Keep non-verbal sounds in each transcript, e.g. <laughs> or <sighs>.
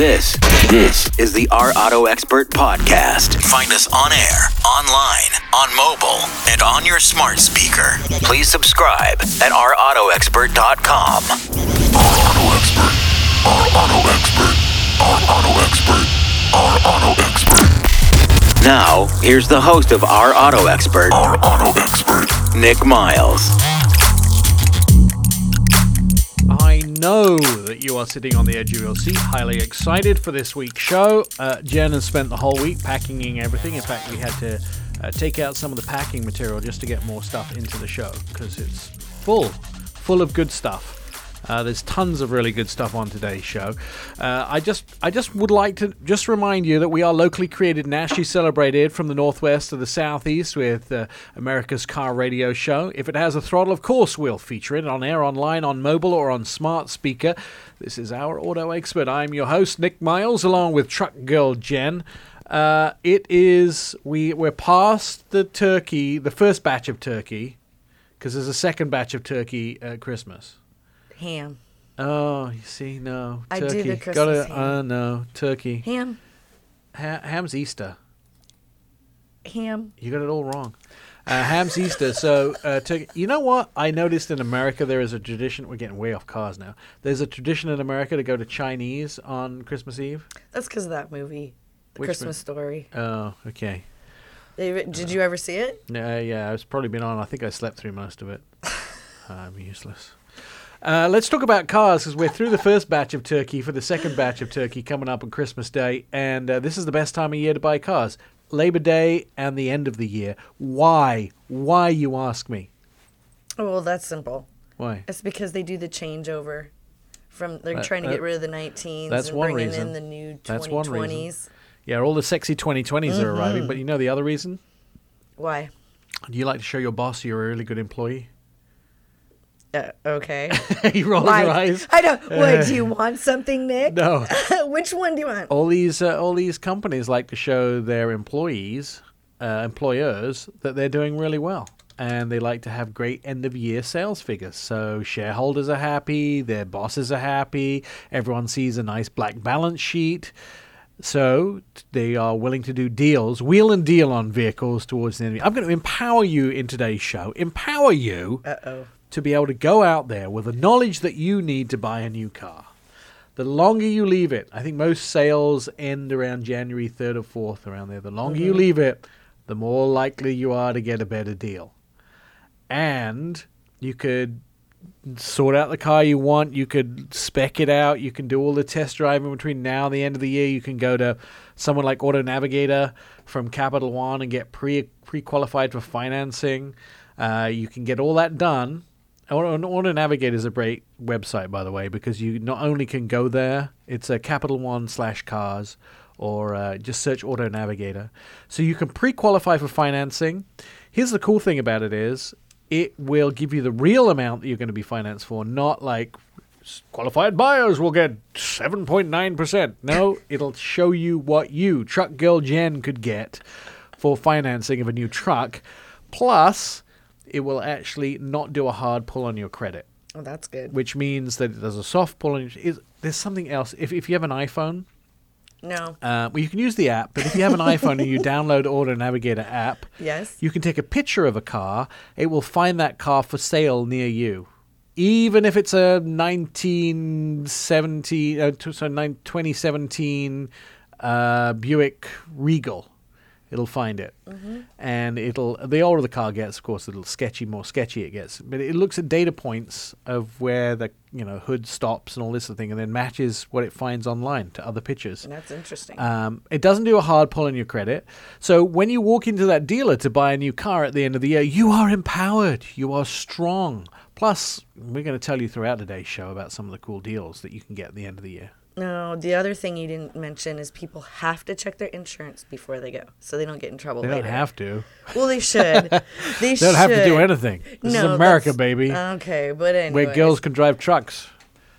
This, this is the Our Auto Expert Podcast. Find us on air, online, on mobile, and on your smart speaker. Please subscribe at ourautoexpert.com. Our Auto Expert. Our Auto Expert. Our Auto Expert. Our Auto Expert. Now, here's the host of Our Auto Expert, Our Auto Expert. Nick Miles. Know that you are sitting on the edge of your seat, highly excited for this week's show. Uh, Jen has spent the whole week packaging everything. In fact, we had to uh, take out some of the packing material just to get more stuff into the show because it's full, full of good stuff. Uh, there's tons of really good stuff on today's show. Uh, I just, I just would like to just remind you that we are locally created, nationally celebrated from the northwest to the southeast with uh, America's Car Radio Show. If it has a throttle, of course, we'll feature it on air, online, on mobile, or on smart speaker. This is our auto expert. I'm your host, Nick Miles, along with Truck Girl Jen. Uh, it is we we're past the turkey, the first batch of turkey, because there's a second batch of turkey at Christmas. Ham. Oh, you see, no I do turkey. the Gotta, Christmas ham. uh, no turkey. Ham. Ha- ham's Easter. Ham. You got it all wrong. Uh, ham's Easter. So, uh, turkey. You know what? I noticed in America there is a tradition. We're getting way off cars now. There's a tradition in America to go to Chinese on Christmas Eve. That's because of that movie, The Which Christmas Story. Oh, okay. They- Did you ever see it? Uh, yeah, it's probably been on. I think I slept through most of it. <laughs> I'm useless. Uh, let's talk about cars because we're through the first batch of turkey for the second batch of turkey coming up on Christmas Day, and uh, this is the best time of year to buy cars. Labor Day and the end of the year. Why? Why, you ask me? Oh, well, that's simple. Why? It's because they do the changeover. From they're Uh, trying to uh, get rid of the 19s that's and one bringing reason. in the new 2020s. That's one reason. Yeah, all the sexy 2020s are arriving, but you know the other reason? Why? Do you like to show your boss you're a really good employee? Uh, okay. <laughs> he rolls Why? your eyes. I don't. What do you <laughs> want? Something, Nick? No. <laughs> Which one do you want? all these uh, all these companies like to show their employees, uh, employers, that they're doing really well, and they like to have great end of year sales figures. So shareholders are happy, their bosses are happy, everyone sees a nice black balance sheet. So they are willing to do deals, wheel and deal on vehicles towards the end. Of. I'm going to empower you in today's show. Empower you Uh oh. To be able to go out there with the knowledge that you need to buy a new car. The longer you leave it, I think most sales end around January 3rd or 4th, around there. The longer you leave it, the more likely you are to get a better deal. And you could sort out the car you want, you could spec it out, you can do all the test driving between now and the end of the year. You can go to someone like Auto Navigator from Capital One and get pre pre qualified for financing. Uh, you can get all that done. Auto, Navigator is a great website, by the way, because you not only can go there, it's a Capital One slash cars, or uh, just search Auto Navigator. So you can pre-qualify for financing. Here's the cool thing about it is it will give you the real amount that you're going to be financed for, not like qualified buyers will get 7.9%. No, <laughs> it'll show you what you, Truck Girl Jen, could get for financing of a new truck. Plus, it will actually not do a hard pull on your credit, Oh, that's good. which means that there's a soft pull on your. Is, there's something else. If, if you have an iPhone, No. uh, well, you can use the app, but if you have an iPhone and you <laughs> download Auto Navigator app, Yes. you can take a picture of a car. It will find that car for sale near you. Even if it's a 1970, uh, so nine- 2017 uh, Buick Regal, it'll find it. And it'll, the older the car gets, of course, the little sketchy, more sketchy it gets. But it looks at data points of where the, you know, hood stops and all this sort of thing, and then matches what it finds online to other pictures. That's interesting. Um, it doesn't do a hard pull on your credit. So when you walk into that dealer to buy a new car at the end of the year, you are empowered. You are strong. Plus, we're going to tell you throughout today's show about some of the cool deals that you can get at the end of the year. No, the other thing you didn't mention is people have to check their insurance before they go, so they don't get in trouble They later. don't have to. Well, they should. <laughs> They They don't have to do anything. This No, is America, baby, Okay, but anyway. where girls can drive trucks.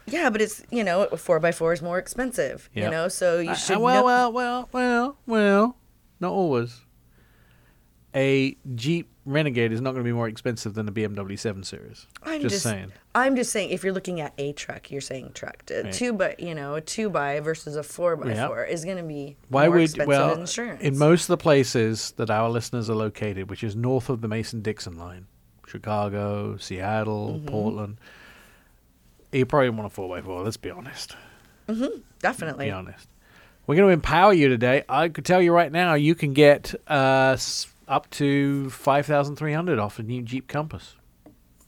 Yeah, but it's you know a four by four is more expensive. Yep. You know, so you Uh, should. well, know- well, well, well, well. Not always. A Jeep Renegade is not going to be more expensive than a BMW 7 Series. I'm just, just, saying. I'm just saying, if you're looking at a truck, you're saying truck. A Right. two by, you know, a two by versus a four by Yeah. four is going to be Why more would expensive well insurance. in most of the places that our listeners are located, which is north of the Mason-Dixon line, Chicago, Seattle, Mm-hmm. Portland, you probably want a four by four. Let's be honest. Definitely. Be honest. We're going to empower you today. I could tell you right now, you can get uh, up to five thousand three hundred off a new Jeep Compass.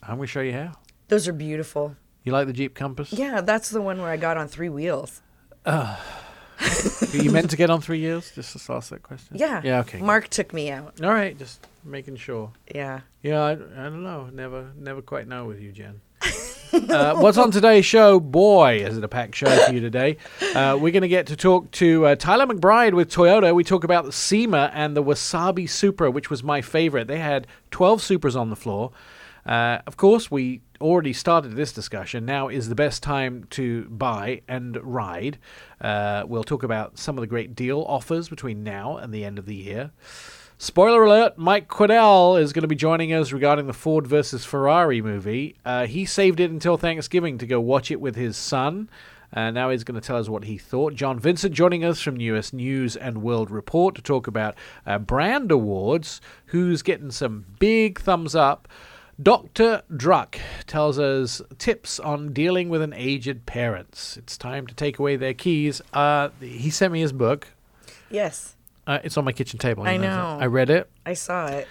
I'm going to show you how. Those are beautiful. You like the Jeep Compass? Yeah, that's the one where I got on three wheels. <sighs> you meant to get on three wheels? Just to ask that question. Yeah. Yeah. Okay. Mark took me out. All right. Just making sure. Yeah. Yeah, I, I don't know. Never, never quite know with you, Jen. Uh, what's on today's show? Boy, is it a packed show for you today. Uh, we're going to get to talk to uh, Tyler McBride with Toyota. We talk about the SEMA and the Wasabi Supra, which was my favorite. They had 12 Supras on the floor. Uh, of course, we already started this discussion. Now is the best time to buy and ride. Uh, we'll talk about some of the great deal offers between now and the end of the year. Spoiler alert, Mike Caudill is going to be joining us regarding the Ford versus Ferrari movie. Uh, he saved it until Thanksgiving to go watch it with his son. Uh, now he's going to tell us what he thought. John Vincent joining us from US News and World Report to talk about uh, brand awards. Who's getting some big thumbs up? Dr. Druck tells us tips on dealing with an aged parents. It's time to take away their keys. Uh, he sent me his book. Yes. Uh, it's on my kitchen table. I know. I read it. I saw it.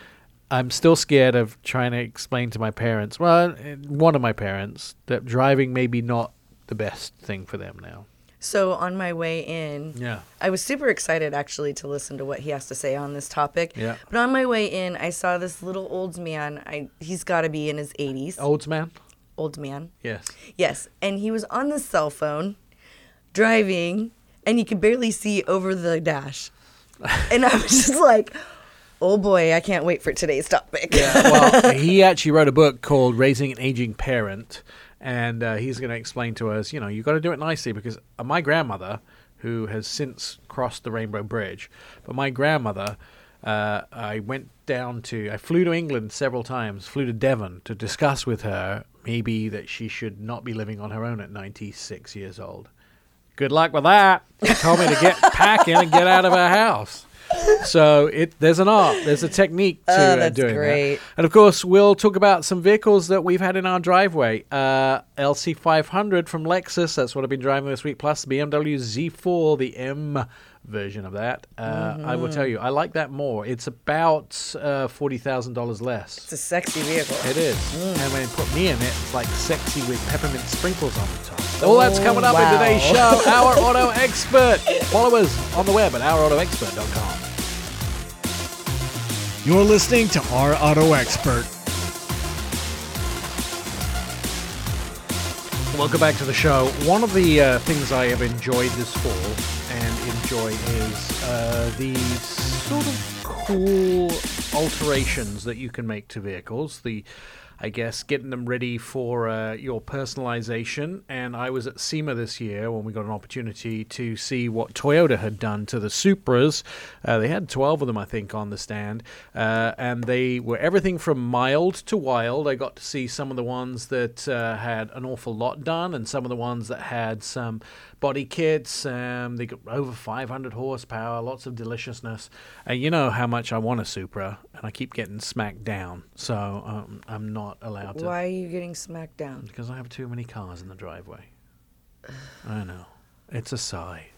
I'm still scared of trying to explain to my parents, well, uh, one of my parents, that driving may be not the best thing for them now. So on my way in, Yeah. I was super excited actually to listen to what he has to say on this topic. Yeah. But on my way in, I saw this little old man. I he's got to be in his 80s. Old man? Old man. Yes. Yes, and he was on the cell phone driving and you could barely see over the dash. <laughs> and I was just like, "Oh boy, I can't wait for today's topic." yeah, well, <laughs> he actually wrote a book called Raising an Aging Parent, and uh, he's going to explain to us, you know, you've got to do it nicely because uh, my grandmother, who has since crossed the Rainbow Bridge, but my grandmother, uh, I went down to, I flew to England several times, flew to Devon to discuss with her maybe that she should not be living on her own at 96 years old. Good luck with that. She told me to get <laughs> packing and get out of our house. So it there's an art, there's a technique to Oh, uh, doing great. that. And of course, we'll talk about some vehicles that we've had in our driveway. Uh, LC500 from Lexus, that's what I've been driving this week, plus BMW Z4, the M version of that. Uh, I will tell you, I like that more. It's about uh, $40,000 less. It's a sexy vehicle. It is. And when you put me in it, it's like sexy with peppermint sprinkles on the top. All that's coming up in today's show. <laughs> Our Auto Expert. Follow us on the web at ourautoexpert.com. You're listening to Our Auto Expert. Welcome back to the show. One of the uh, things I have enjoyed this fall and enjoy is uh, the sort of cool alterations that you can make to vehicles. The I guess getting them ready for uh, your personalization. And I was at SEMA this year when we got an opportunity to see what Toyota had done to the Supras. Uh, they had 12 of them, I think, on the stand. Uh, and they were everything from mild to wild. I got to see some of the ones that uh, had an awful lot done and some of the ones that had some body kits. Um, they got over 500 horsepower, lots of deliciousness. And you know how much I want a Supra, and I keep getting smacked down. So um, I'm not allowed to. Why are you getting smacked down? Because I have too many cars in the driveway. I know. It's a sigh.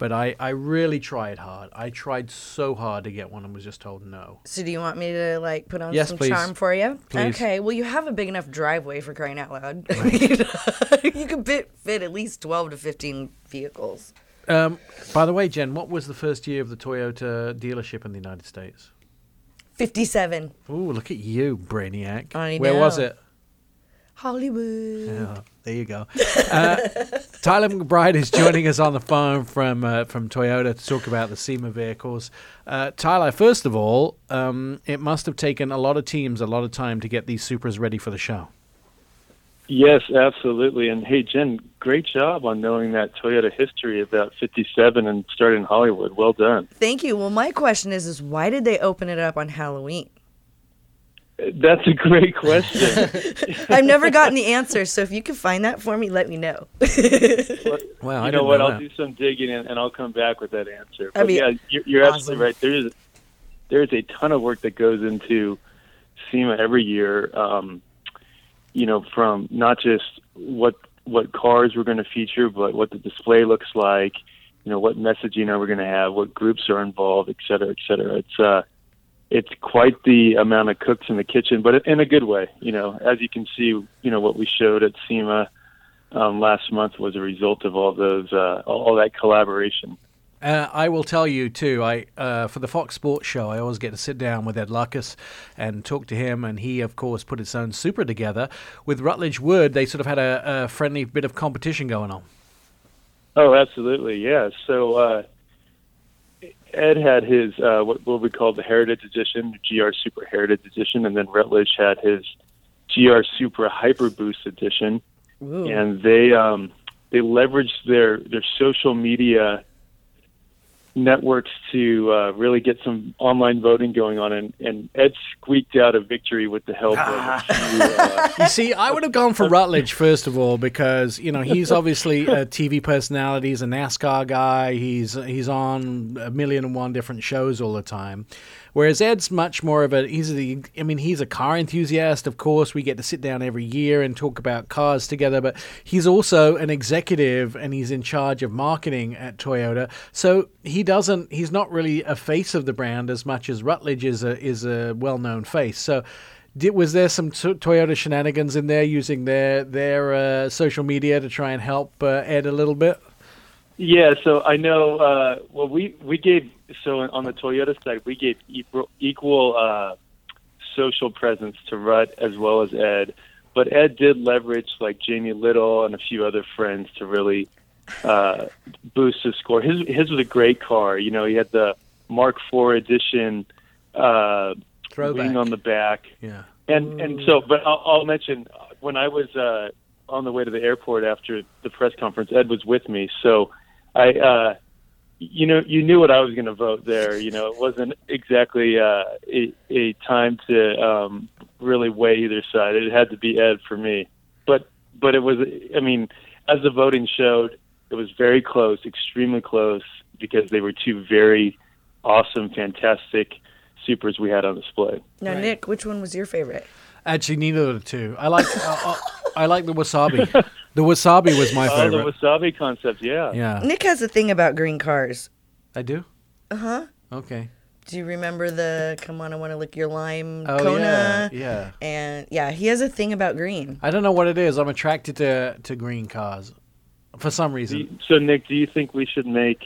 But I, I really tried hard. I tried so hard to get one and was just told no. So do you want me to like put on Yes, some please. charm for you? Please. Okay. Well, you have a big enough driveway for crying out loud. <laughs> <laughs> you could fit, fit at least 12 to 15 vehicles. Um, by the way, Jen, what was the first year of the Toyota dealership in the United States? 57. Ooh, look at you, Brainiac. I Where was it? Hollywood. Yeah, there you go. Uh, Tyler McBride is joining us on the phone from uh, from Toyota to talk about the SEMA vehicles. Uh, Tyler, first of all, um, it must have taken a lot of teams a lot of time to get these Supras ready for the show. Yes, absolutely. And hey, Jen, great job on knowing that Toyota history about 57 and starting in Hollywood. Well done. Thank you. Well, my question is, is why did they open it up on Halloween? That's a great question. <laughs> I've never gotten the answer, so if you can find that for me, let me know. Well, <laughs> I you didn't know what? know I'll do some digging and, and I'll come back with that answer. I mean, yeah, you're, you're awesome. absolutely right. There's there's a ton of work that goes into SEMA every year. Um, you know, from not just what what cars we're going to feature, but what the display looks like. You know, what messaging are we going to have? What groups are involved, et cetera, et cetera. It's uh, it's quite the amount of cooks in the kitchen, but in a good way. You know, as you can see, you know what we showed at SEMA um, last month was a result of all those uh, all, that collaboration. Uh, I will tell you too. I uh, for the Fox Sports show, I always get to sit down with Ed Laukes and talk to him, and he, of course, put his own Supra together with Rutledge Wood. They sort of had a, a friendly bit of competition going on. Oh, absolutely, yeah. So uh, Ed had his uh, what, what we call the Heritage Edition, GR Supra Heritage Edition, and then Rutledge had his GR Supra Hyper Boost Edition, and they um, they leveraged their their social media networks to uh, really get some online voting going on, and, and Ed squeaked out a victory with the help of a few, uh, You see, I would have gone for <laughs> Rutledge first of all because you know he's obviously a TV personality. He's a NASCAR guy. He's he's on a million and one different shows all the time. Whereas Ed's much more of a he's the I mean he's a car enthusiast. Of course, we get to sit down every year and talk about cars together. But he's also an executive and he's in charge of marketing at Toyota. So he doesn't he's not really a face of the brand as much as Rutledge is a is a well known face. So. Did, was there some t- Toyota shenanigans in there using their their uh, social media to try and help uh, Ed a little bit? Yeah, so I know. Uh, well, we we gave so on the Toyota side, we gave equal, equal uh, social presence to Rut as well as Ed, but Ed did leverage like Jamie Little and a few other friends to really uh, boost his score. His his was a great car. You know, he had the Mark IV edition uh, Throwback. wing on the back. Yeah. And and so, but I'll, I'll mention when I was uh, on the way to the airport after the press conference, Ed was with me. So I, uh, you know, you knew what I was going to vote there. You know, it wasn't exactly uh, a, a time to um, really weigh either side. It had to be Ed for me. But but it was. I mean, as the voting showed, it was very close, extremely close, because they were two very awesome, fantastic Supras we had on display. Now, Nick, which one was your favorite? Actually, neither of the two. I like uh, uh, I like the wasabi. The wasabi was my Oh, favorite. the wasabi concept, yeah. yeah, Nick has a thing about green cars. I do. Uh huh. Okay. Do you remember the "Come on, I want to lick your lime" Oh Kona? yeah, yeah. And yeah, he has a thing about green. I don't know what it is. I'm attracted to to green cars for some Do reason. you- So, Nick, do you think we should make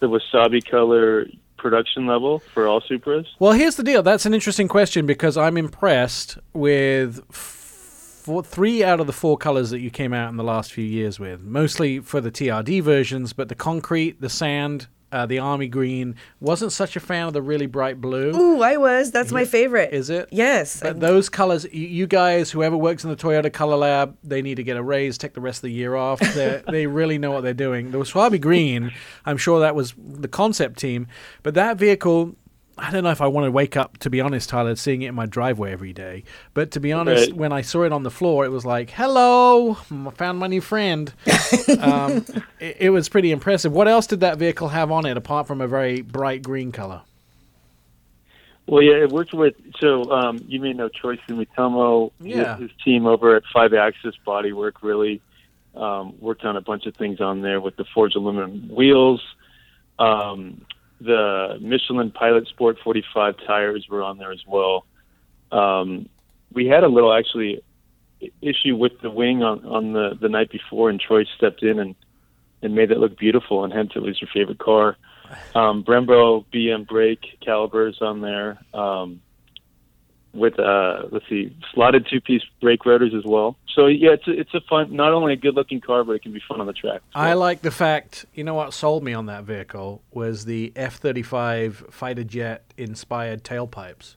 the wasabi color production level for all Supras? Well, here's the deal. That's an interesting question because I'm impressed with four, three out of the four colors that you came out in the last few years with. Mostly for the TRD versions, but the concrete, the sand, uh, the army green. Wasn't such a fan of the really bright blue. Ooh, I was. That's my favorite. Is it? Yes. But those colors, y- you guys, whoever works in the Toyota Color Lab, they need to get a raise, take the rest of the year off. <laughs> They're, they really know what they're doing. The Wasabi Green, I'm sure that was the concept team, but that vehicle. I don't know if I want to wake up, to be honest, Tyler, seeing it in my driveway every day. But to be honest, Right. when I saw it on the floor, it was like, hello, I found my new friend. <laughs> um, it, it was pretty impressive. What else did that vehicle have on it apart from a very bright green color? Well, yeah, it worked with. So um, you may know Troy Sumitomo. Yeah. His, his team over at Five Axis Bodywork really um, worked on a bunch of things on there with the forged aluminum wheels. Um, the Michelin Pilot Sport 45 tires were on there as well. Um, we had a little actually issue with the wing on, on the, the night before, and Troy stepped in and, and made that look beautiful, and hence it was your favorite car. Um, Brembo BM brake calipers on there um, with uh, let's see, slotted two-piece brake rotors as well. So yeah, it's a, it's a fun, not only a good-looking car, but it can be fun on the track. I like the fact, you know what sold me on that vehicle was the F 35 fighter jet inspired tailpipes.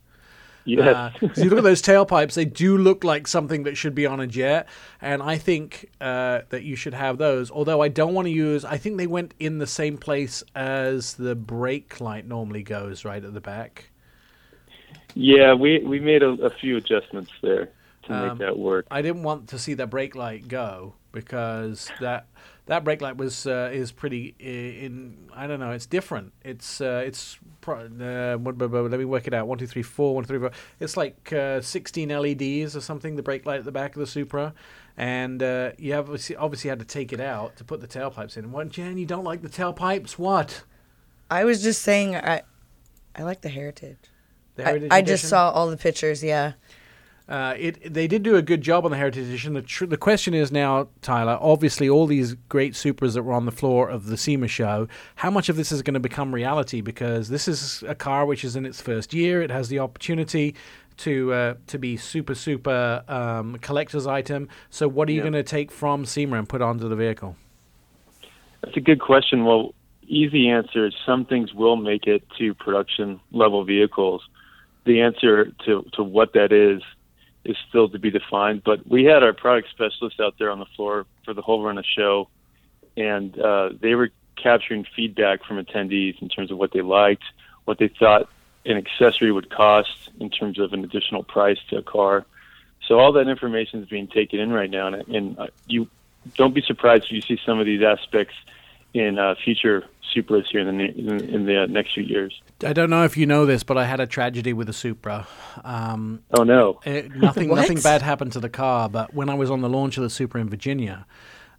Yes. Uh, you look at those tailpipes; they do look like something that should be on a jet, and I think uh, that you should have those. Although I don't want to use, I think they went in the same place as the brake light normally goes, right at the back. Yeah, we we made a, a few adjustments there to Um, make that work. I didn't want to see that brake light go because that that brake light was uh, is pretty in I don't know it's different. It's uh, it's pro- uh, let me work it out. One two three four one two, three four. It's like uh, 16 LEDs or something the brake light at the back of the Supra. And uh, you have obviously, obviously had to take it out to put the tailpipes in. What Jan you don't like the tailpipes? What? I was just saying I I like the heritage. the I, Heritage I just saw all the pictures, yeah. Uh, it they did do a good job on the Heritage Edition. The tr- the question is now, Tyler. Obviously, all these great Supras that were on the floor of the SEMA show. How much of this is going to become reality? Because this is a car which is in its first year. It has the opportunity to uh, to be super super um, collector's item. So, what are you Yeah. going to take from SEMA and put onto the vehicle? That's a good question. Well, easy answer is some things will make it to production level vehicles. The answer to, to what that is is still to be defined. But we had our product specialists out there on the floor for the whole run of the show, and uh, they were capturing feedback from attendees in terms of what they liked, what they thought an accessory would cost in terms of an additional price to a car. So all that information is being taken in right now, and, and uh, you don't be surprised if you see some of these aspects in uh, future Supras here in the in, in the uh, next few years. I don't know if you know this, but I had a tragedy with a Supra. Um, Oh no! It, nothing, <laughs> nothing bad happened to the car. But when I was on the launch of the Supra in Virginia,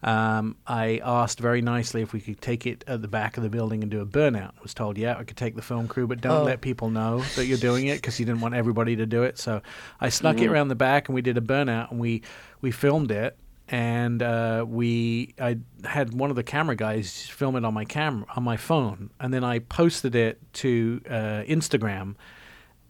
um, I asked very nicely if we could take it at the back of the building and do a burnout. I was told, yeah, I could take the film crew, but don't Oh. let people know that you're doing it because you didn't want everybody to do it. So I snuck it around the back and we did a burnout and we we filmed it. And uh, we, I had one of the camera guys film it on my camera on my phone, and then I posted it to uh, Instagram.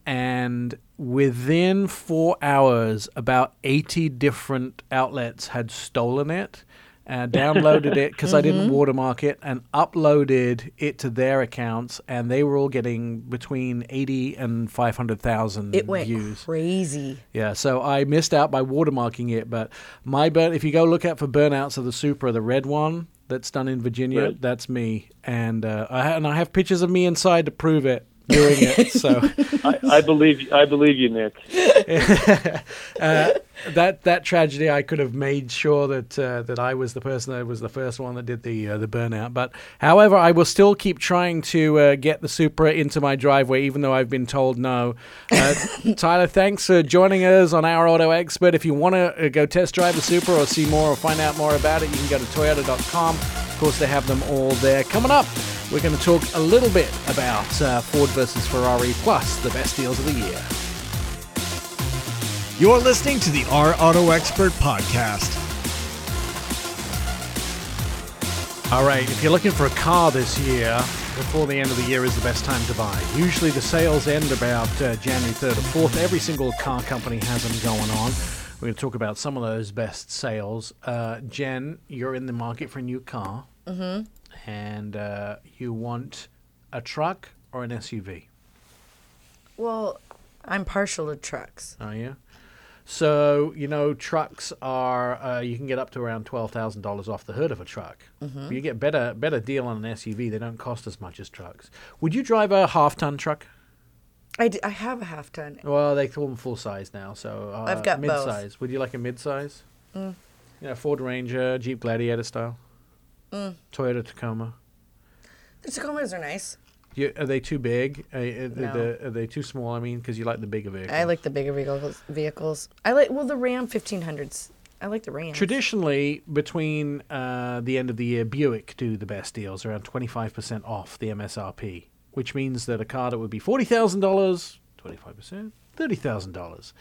And within four hours, about 80 different outlets had stolen it, uh, downloaded it because I didn't watermark it, and uploaded it to their accounts, and they were all getting between 80 and 500,000 It went views. crazy. Yeah, so I missed out by watermarking it, but my burn. If you go look out for burnouts of the Supra, the red one that's done in Virginia, Right. that's me, and uh, I and I have pictures of me inside to prove it doing it. So <laughs> I, I believe I believe you, Nick. <laughs> that that tragedy, I could have made sure that uh, that I was the person that was the first one that did the uh, the burnout. But however, I will still keep trying to uh, get the Supra into my driveway, even though I've been told no. Uh, <laughs> Tyler, thanks for joining us on our Auto Expert. If you want to uh, go test drive the Supra or see more or find out more about it, you can go to Toyota.com. Of course, they have them all there. Coming up, we're going to talk a little bit about uh, Ford versus Ferrari, plus the best deals of the year. You're listening to the Our Auto Expert Podcast. All right, if you're looking for a car this year, before the end of the year is the best time to buy. Usually the sales end about uh, January 3rd or 4th. Every single car company has them going on. We're going to talk about some of those best sales. Uh, Jen, you're in the market for a new car. Mm-hmm. And uh, you want a truck or an SUV, Well, I'm partial to trucks. are you? So, you know, trucks are, uh, you can get up to around $12,000 off the hood of a truck. You get better better deal on an SUV. They don't cost as much as trucks. Would you drive a half ton truck? I, d- I have a half ton. Well, they call them full size now. So uh, I've got mid size. Would you like a mid size? Mm. Yeah, Ford Ranger, Jeep Gladiator style. Mm. Toyota Tacoma. The Tacomas are nice. You, are they too big? Uh, the- No. the- are they too small? I mean, because you like the bigger vehicles. I like the bigger vehicles. Vehicles. I like well the Ram 1500s. I like the Ram. Traditionally, between uh, the end of the year, Buick do the best deals, around 25% off the MSRP, which means that a car that would be $40,000, 25%, $30,000.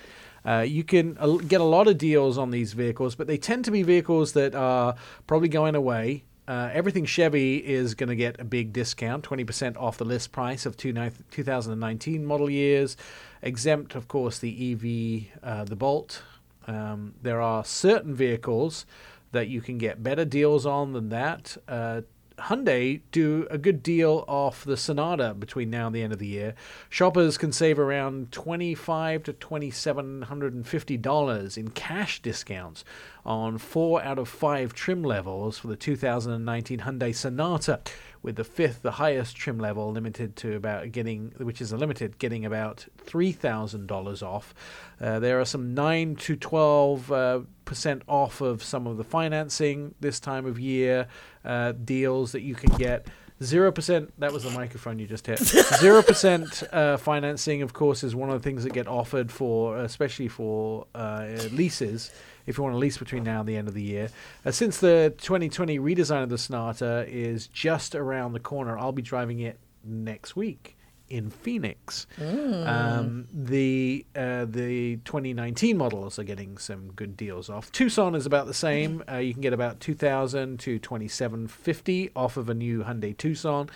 Uh, you can uh, get a lot of deals on these vehicles, but they tend to be vehicles that are probably going away. Uh, everything Chevy is going to get a big discount, 20% off the list price of two ni- 2019 model years. Exempt, of course, the EV, uh, the Bolt, um, there are certain vehicles that you can get better deals on than that. Uh, Hyundai do a good deal off the Sonata between now and the end of the year. Shoppers can save around twenty-five to twenty-seven hundred and fifty dollars in cash discounts on four out of five trim levels for the 2019 Hyundai Sonata, with the fifth, the highest trim level, limited to about getting, which is a limited, getting about three thousand dollars off. Uh, there are some nine to twelve uh, percent off of some of the financing this time of year uh, deals that you can get. Zero percent. That was the microphone you just hit. <laughs> Zero percent uh, financing, of course, is one of the things that get offered for, especially for uh, leases. If you want to lease between now and the end of the year, uh, since the 2020 redesign of the Sonata is just around the corner, I'll be driving it next week in Phoenix. Um, the uh, the 2019 models are getting some good deals off. Tucson is about the same. Uh, you can get about 2,000 to 2,750 off of a new Hyundai Tucson.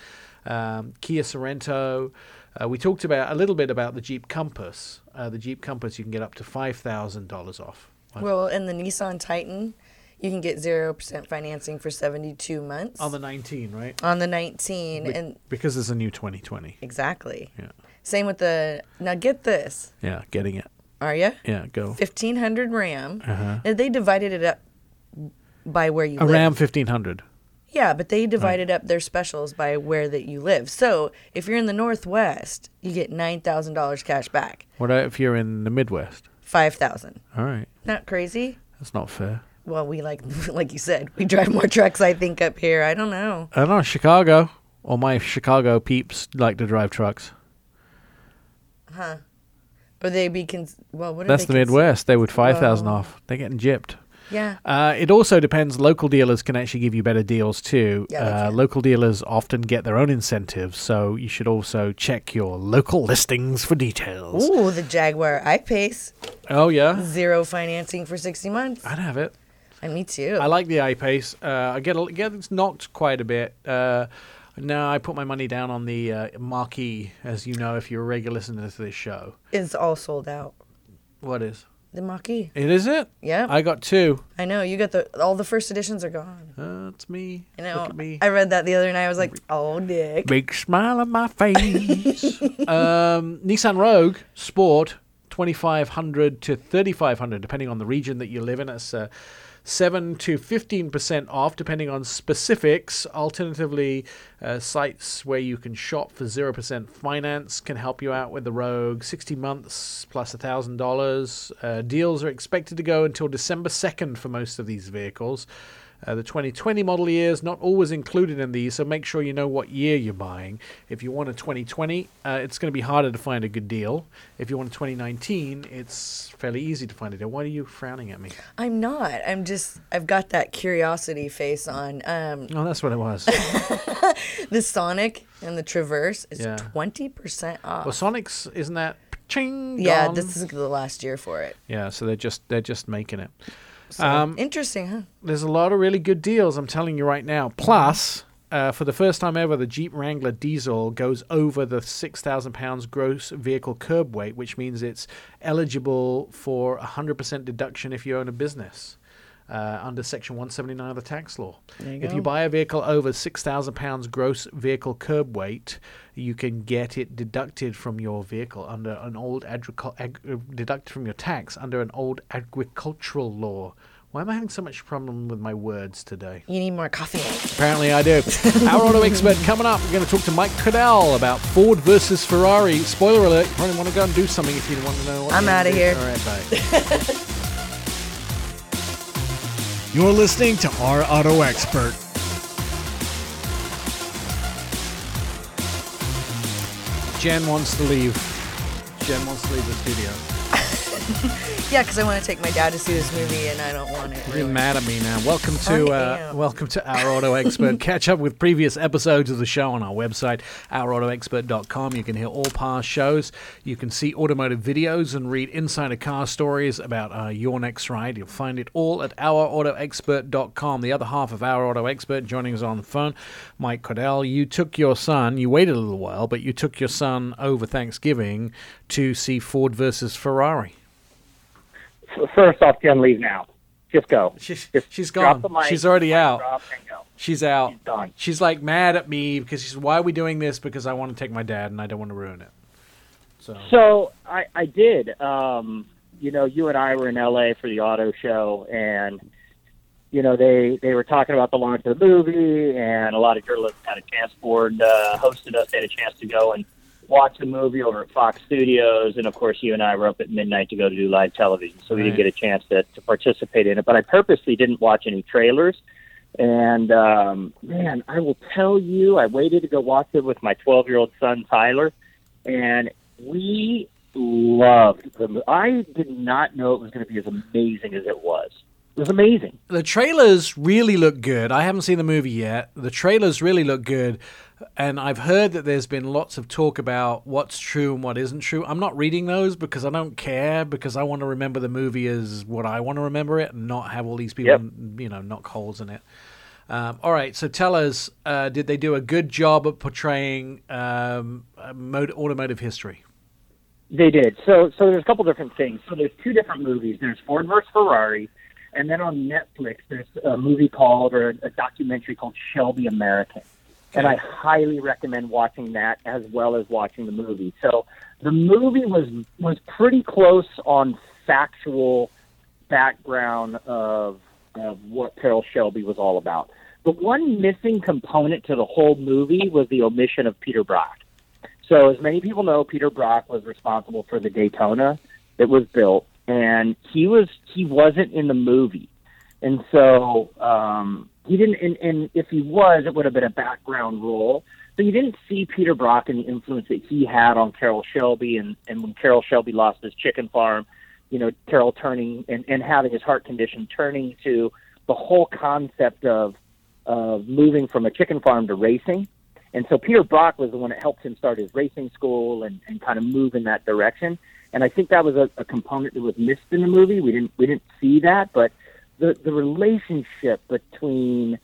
Um, Kia Sorento. Uh, we talked about a little bit about the Jeep Compass. Uh, the Jeep Compass you can get up to five thousand dollars off. Well, in the Nissan Titan, you can get 0% financing for 72 months. On the 19, right? on the 19 Be- and because there's a new 2020. exactly. Yeah. Same with the Now get this. Yeah, getting it. Are you? Yeah, go. 1500 Ram. Uh-huh. And they divided it up by where you A live. Ram 1500. Yeah, but they divided up their specials by where that you live. So, if you're in the Northwest, you get $9,000 cash back. What if you're in the Midwest? 5000 All right. Not crazy? That's not fair. Well, we like <laughs> like you said, we drive more trucks I think up here. I don't know. I don't know, Chicago. All my Chicago peeps like to drive trucks. Huh? Or they be cons- well, what are That's they the cons- Midwest. They would 5,000 Oh. off. They're getting gypped. Yeah. Uh, it also depends. Local dealers can actually give you better deals too. Yeah, uh, local dealers often get their own incentives, so you should also check your local listings for details. Ooh, the Jaguar I-Pace. Oh yeah, Zero financing for 60 months. I'd have it. And me too. I like the I-Pace. Uh, I get a, get it's knocked quite a bit. Uh, now I put my money down on the uh, Mach-E, as you know if you're a regular listener to this show. it's all sold out. What is The Mach-E. it? Is it? Yeah. I got two. I know. You got the all the first editions are gone. That's me. I know. Look at me. I read that the other night. I was like, oh, Dick. Big smile on my face. <laughs> um, Nissan Rogue Sport, 2500 to 3500 depending on the region that you live in. It's uh, 7 to 15% off, depending on specifics. Alternatively, uh, sites where you can shop for 0% finance can help you out with the Rogue. 60 months plus $1,000. Uh, deals are expected to go until December 2nd for most of these vehicles. Uh, the 2020 model year is not always included in these, so make sure you know what year you're buying. If you want a 2020, uh, it's going to be harder to find a good deal. If you want a 2019, it's fairly easy to find a deal. Why are you frowning at me? I'm not. I'm just. I've got that curiosity face on. Um, Oh, that's what it was. <laughs> the Sonic and the Traverse is Yeah. twenty percent off. well, Sonic's isn't that? Ching, yeah, gone? this is the last year for it. yeah. So they're just they're just making it. So, Um, interesting, huh? There's a lot of really good deals. I'm telling you right now. Plus, uh, for the first time ever, the Jeep Wrangler diesel goes over the 6,000 pounds gross vehicle curb weight, which means it's eligible for 100% deduction if you own a business. Uh, under Section 179 of the tax law. There you if you buy a vehicle over 6,000 pounds gross vehicle curb weight, you can get it deducted from your vehicle under an old agricul- ag- uh, deducted from your tax under an old agricultural law. Why am I having so much problem with my words today? You need more coffee. Apparently, I do. <laughs> Our auto expert coming up. We're going to talk to Mike Caudill about Ford versus Ferrari. Spoiler alert: you probably want to go and do something if you want to know. What I'm outta do. here. All right, bye. <laughs> You're listening to Our Auto Expert. Jen wants to leave. Jen wants to leave the studio. <laughs> Yeah, because I want to take my dad to see this movie, and I don't want it. You're mad at me now. Welcome to uh, welcome to Our Auto Expert. <laughs> Catch up with previous episodes of the show on our website, ourautoexpert.com. You can hear all past shows. You can see automotive videos and read insider car stories about uh, your next ride. You'll find it all at ourautoexpert.com. The other half of Our Auto Expert joining us on the phone, Mike Caudill. You took your son. You waited a little while, but you took your son over Thanksgiving to see Ford versus Ferrari. First off, Jen, leave now. Just go. She's, Just she's gone. mic, She's already out. drop and go. She's out. She's done. She's like mad at me because she's why are we doing this? Because I want to take my dad and I don't want to ruin it. So So I, I did. Um, you know, you and I were in LA for the auto show, and you know they they were talking about the launch of the movie, and a lot of journalists had a chance. Ford uh, hosted us, they had a chance to go and watch the movie over at Fox Studios, and of course, you and I were up at midnight to go to do live television, so we didn't get a chance to, to participate in it. But I purposely didn't watch any trailers. And um, man, I will tell you, I waited to go watch it with my 12 year old son Tyler, and we loved the. I did not know it was going to be as amazing as it was. It was amazing. the trailers really look good. I haven't seen the movie yet. The trailers really look good. And I've heard that there's been lots of talk about what's true and what isn't true. I'm not reading those because I don't care because I want to remember the movie as what I want to remember it and not have all these people, Yep. you know, knock holes in it. Um, all right, so tell us, uh, did they do a good job at portraying um, uh, automotive history? They did. So so there's a couple different things. So there's two different movies. There's Ford versus Ferrari, and then on Netflix there's a movie called or a documentary called Shelby American. And I highly recommend watching that as well as watching the movie. So the movie was was pretty close on factual background of of what Carroll Shelby was all about. The one missing component to the whole movie was the omission of Peter Brock. So, as many people know, Peter Brock was responsible for the Daytona that was built, and he was he wasn't in the movie, and so um, he didn't. And, and if he was, it would have been a background role. So you didn't see Peter Brock and the influence that he had on Carroll Shelby, and and when Carroll Shelby lost his chicken farm, you know, Carroll turning and, and having his heart condition, turning to the whole concept of of moving from a chicken farm to racing. And so Peter Brock was the one that helped him start his racing school and, and kind of move in that direction. And I think that was a, a component that was missed in the movie. We didn't we didn't see that, but the the relationship between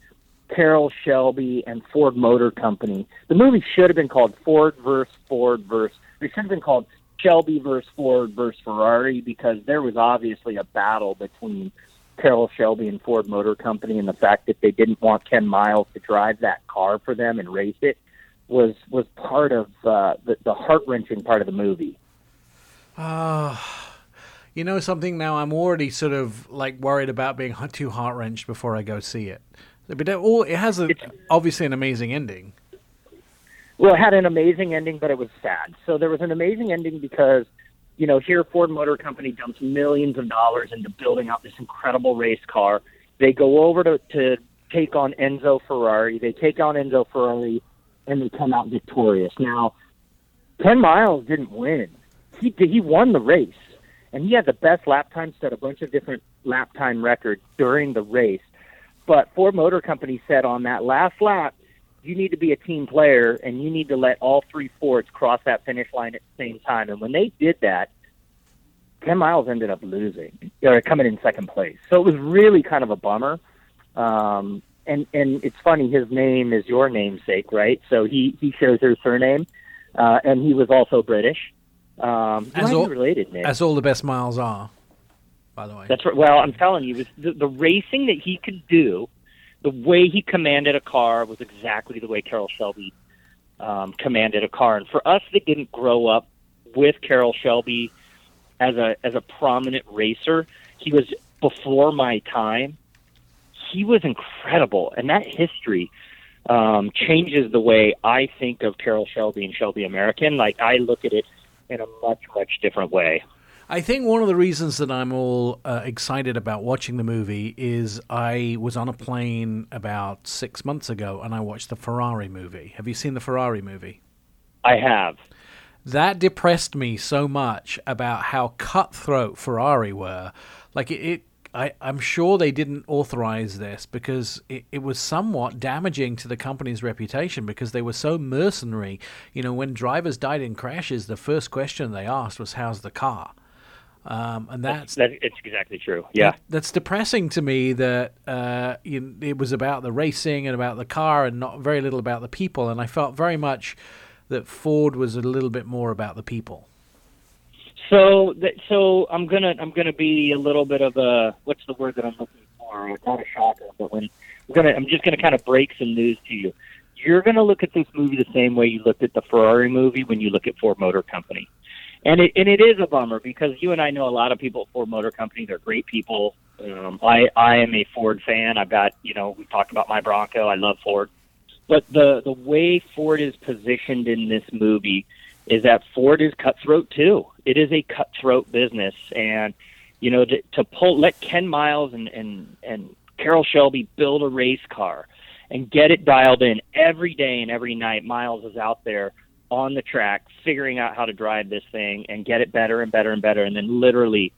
Carroll Shelby and Ford Motor Company. The movie should have been called Ford versus Ford versus. It should have been called Shelby versus Ford versus Ferrari because there was obviously a battle between Carroll Shelby and Ford Motor Company, and the fact that they didn't want Ken Miles to drive that car for them and race it was was part of uh, the, the heart wrenching part of the movie. You know something? Now I'm already sort of like worried about being too heart wrenched before I go see it. But it, all, it has a, obviously an amazing ending. Well, it had an amazing ending, but it was sad. So there was an amazing ending because, you know, here Ford Motor Company dumps millions of dollars into building out this incredible race car. They go over to, to take on Enzo Ferrari. They take on Enzo Ferrari, and they come out victorious. Now, Ken Miles didn't win. He he won the race, and he had the best lap time, set a bunch of different lap time records during the race. But Ford Motor Company said on that last lap, you need to be a team player and you need to let all three Fords cross that finish line at the same time. And when they did that, Ken Miles ended up losing or coming in second place. So it was really kind of a bummer. Um, and and it's funny, his name is your namesake, right? So he he shares your surname, uh, and he was also British. Um, As all- related, Nick. As all the best miles are, by the way. That's right. Well, I'm telling you, was the, the racing that he could do, the way he commanded a car was exactly the way Carroll Shelby um, commanded a car. And for us that didn't grow up with Carroll Shelby as a as a prominent racer, he was before my time. He was incredible, and that history um, changes the way I think of Carroll Shelby and Shelby American. Like I look at it in a much much different way. I think one of the reasons that I'm all uh, excited about watching the movie is I was on a plane about six months ago and I watched the Ferrari movie. Have you seen the Ferrari movie? I have. That depressed me so much about how cutthroat Ferrari were. Like it, it I, I'm sure they didn't authorize this because it, it was somewhat damaging to the company's reputation because they were so mercenary. You know, when drivers died in crashes, the first question they asked was, "How's the car?" Um, and that's That, it's exactly true. Yeah. that- that's depressing to me that uh, you, it was about the racing and about the car and not very little about the people. And I felt very much that Ford was a little bit more about the people. So that so I'm gonna I'm gonna be a little bit of a what's the word that I'm looking for? Not a shocker, but when we're gonna. I'm just gonna kind of break some news to you. You're gonna look at this movie the same way you looked at the Ferrari movie when you look at Ford Motor Company, and it and it is a bummer because you and I know a lot of people at Ford Motor Company. They're great people. Um, I I am a Ford fan. I've got you know we talked about my Bronco. I love Ford, but the the way Ford is positioned in this movie is that Ford is cutthroat too. It is a cutthroat business, and you know to, to pull let Ken Miles and and and Carroll Shelby build a race car and get it dialed in every day and every night. Miles is out there on the track figuring out how to drive this thing and get it better and better and better, and then literally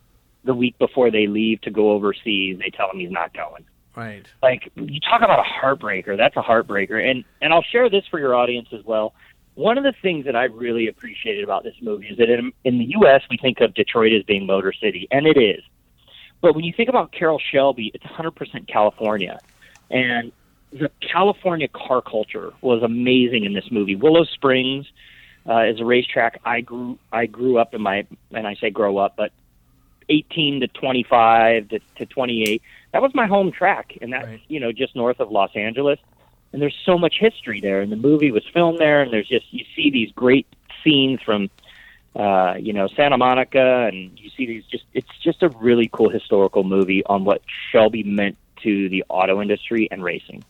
the week before they leave to go overseas, they tell him he's not going Right. like you talk about a heartbreaker that's a heartbreaker and and i'll share this for your audience as well one of the things that i really appreciated about this movie is that in, in the us we think of detroit as being motor city and it is. But when you think about carroll shelby it's 100% california. And the california car culture was amazing in this movie. Willow springs uh, is a racetrack i grew i grew up in my and i say grow up but 18 to 25 to, to 28 that was my home track. And that's Right. you know just north of los angeles and there's so much history there. And the movie was filmed there and there's just you see these great scenes from uh you know santa monica and you see these just it's just a really cool historical movie on what shelby meant to the auto industry and racing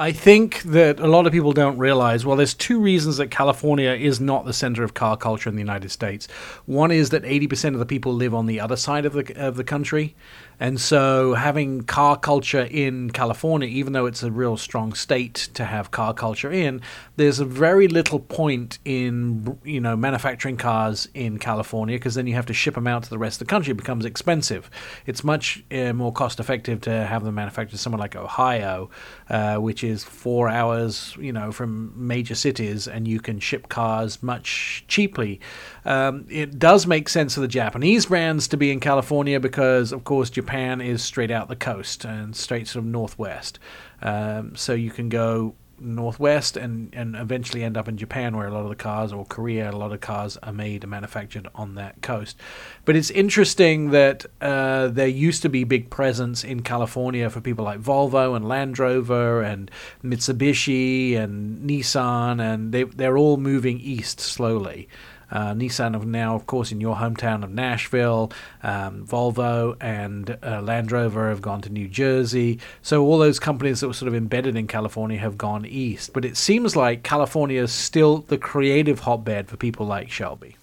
I think that a lot of people don't realize. Well, there's two reasons that California is not the center of car culture in the United States. One is that 80% of the people live on the other side of the of the country, and so having car culture in California, even though it's a real strong state to have car culture in, there's a very little point in you know manufacturing cars in California because then you have to ship them out to the rest of the country. It becomes expensive. It's much uh, more cost effective to have them manufactured somewhere like Ohio, uh, which is four hours, you know, from major cities, and you can ship cars much cheaply. Um, it does make sense for the Japanese brands to be in California because, of course, Japan is straight out the coast and straight sort of northwest. Um, so you can go northwest and, and eventually end up in Japan where a lot of the cars or Korea a lot of cars are made and manufactured on that coast. But it's interesting that uh, there used to be big presence in California for people like Volvo and Land Rover and Mitsubishi and Nissan and they, they're all moving east slowly uh, Nissan of now, of course, in your hometown of Nashville. Um, Volvo and uh, Land Rover have gone to New Jersey. So all those companies that were sort of embedded in California have gone east. But it seems like California is still the creative hotbed for people like Shelby.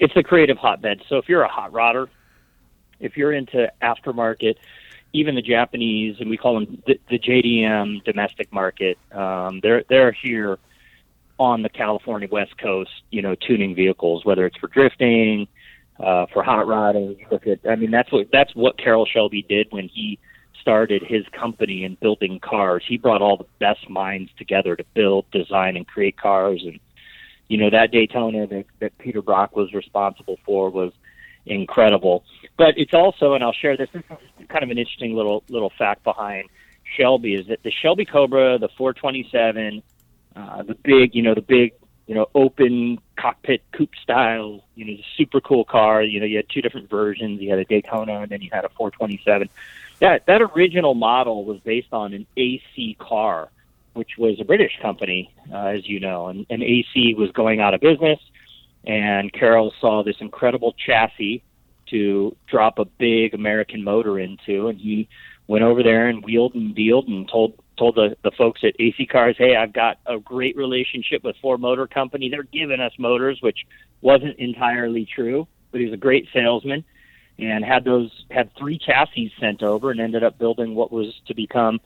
it's a creative hotbed. So if you're a hot rodder, if you're into aftermarket, even the Japanese, and we call them the, the JDM domestic market, um, they're they're here on the California West Coast, you know, tuning vehicles, whether it's for drifting, uh, for hot rodding. Look at, I mean, that's what that's what Carroll Shelby did when he started his company in building cars. He brought all the best minds together to build, design, and create cars. And you know, that Daytona that, that Peter Brock was responsible for was incredible. But it's also, and I'll share this. This is kind of an interesting little little fact behind Shelby is that the Shelby Cobra, the 427, uh, the big, you know, the big, you know, open cockpit coupe style, you know, super cool car. You know, you had two different versions. You had a Daytona, and then you had a 427. That that original model was based on an AC car, which was a British company, uh, as you know, and, and AC was going out of business. And Carroll saw this incredible chassis to drop a big American motor into, and he went over there and wheeled and dealed and told told the, the folks at AC Cars, hey, I've got a great relationship with Ford Motor Company. They're giving us motors, which wasn't entirely true, but he was a great salesman and had those had three chassis sent over and ended up building what was to become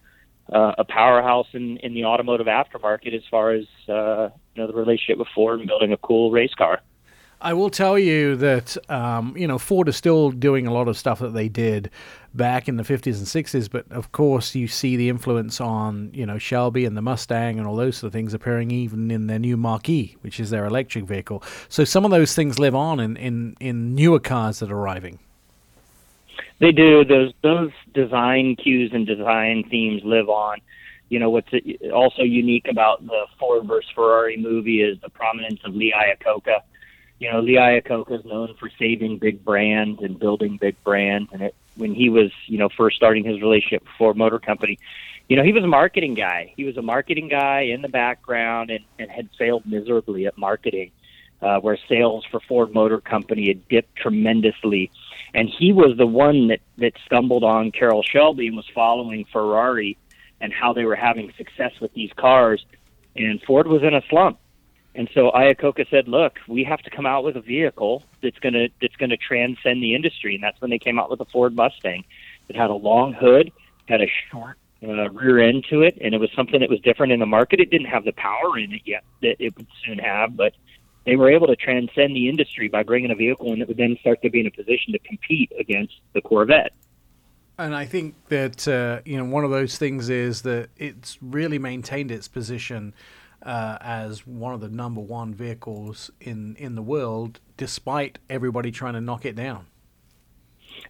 uh, a powerhouse in, in the automotive aftermarket as far as uh, you know the relationship with Ford and building a cool race car. I will tell you that um, you know Ford is still doing a lot of stuff that they did back in the 50s and 60s, but of course you see the influence on you know Shelby and the Mustang and all those sort of things appearing even in their new Mach-E, which is their electric vehicle. So some of those things live on in in, in newer cars that are arriving. They do. Those those design cues and design themes live on. You know what's also unique about the Ford versus Ferrari movie is the prominence of Lee Iacocca. You know, Lee Iacocca is known for saving big brands and building big brands. And it, when he was, you know, first starting his relationship with Ford Motor Company, you know, he was a marketing guy. He was a marketing guy in the background and, and had failed miserably at marketing, uh, where sales for Ford Motor Company had dipped tremendously. And he was the one that, that stumbled on Carroll Shelby and was following Ferrari and how they were having success with these cars. And Ford was in a slump. And so Iacocca said, "Look, we have to come out with a vehicle that's going to that's going to transcend the industry." And that's when they came out with the Ford Mustang. It had a long hood, had a short uh, rear end to it, and it was something that was different in the market. It didn't have the power in it yet that it would soon have, but they were able to transcend the industry by bringing a vehicle and it would then start to be in a position to compete against the Corvette. And I think that uh, you know one of those things is that it's really maintained its position uh, as one of the number one vehicles in in the world, despite everybody trying to knock it down.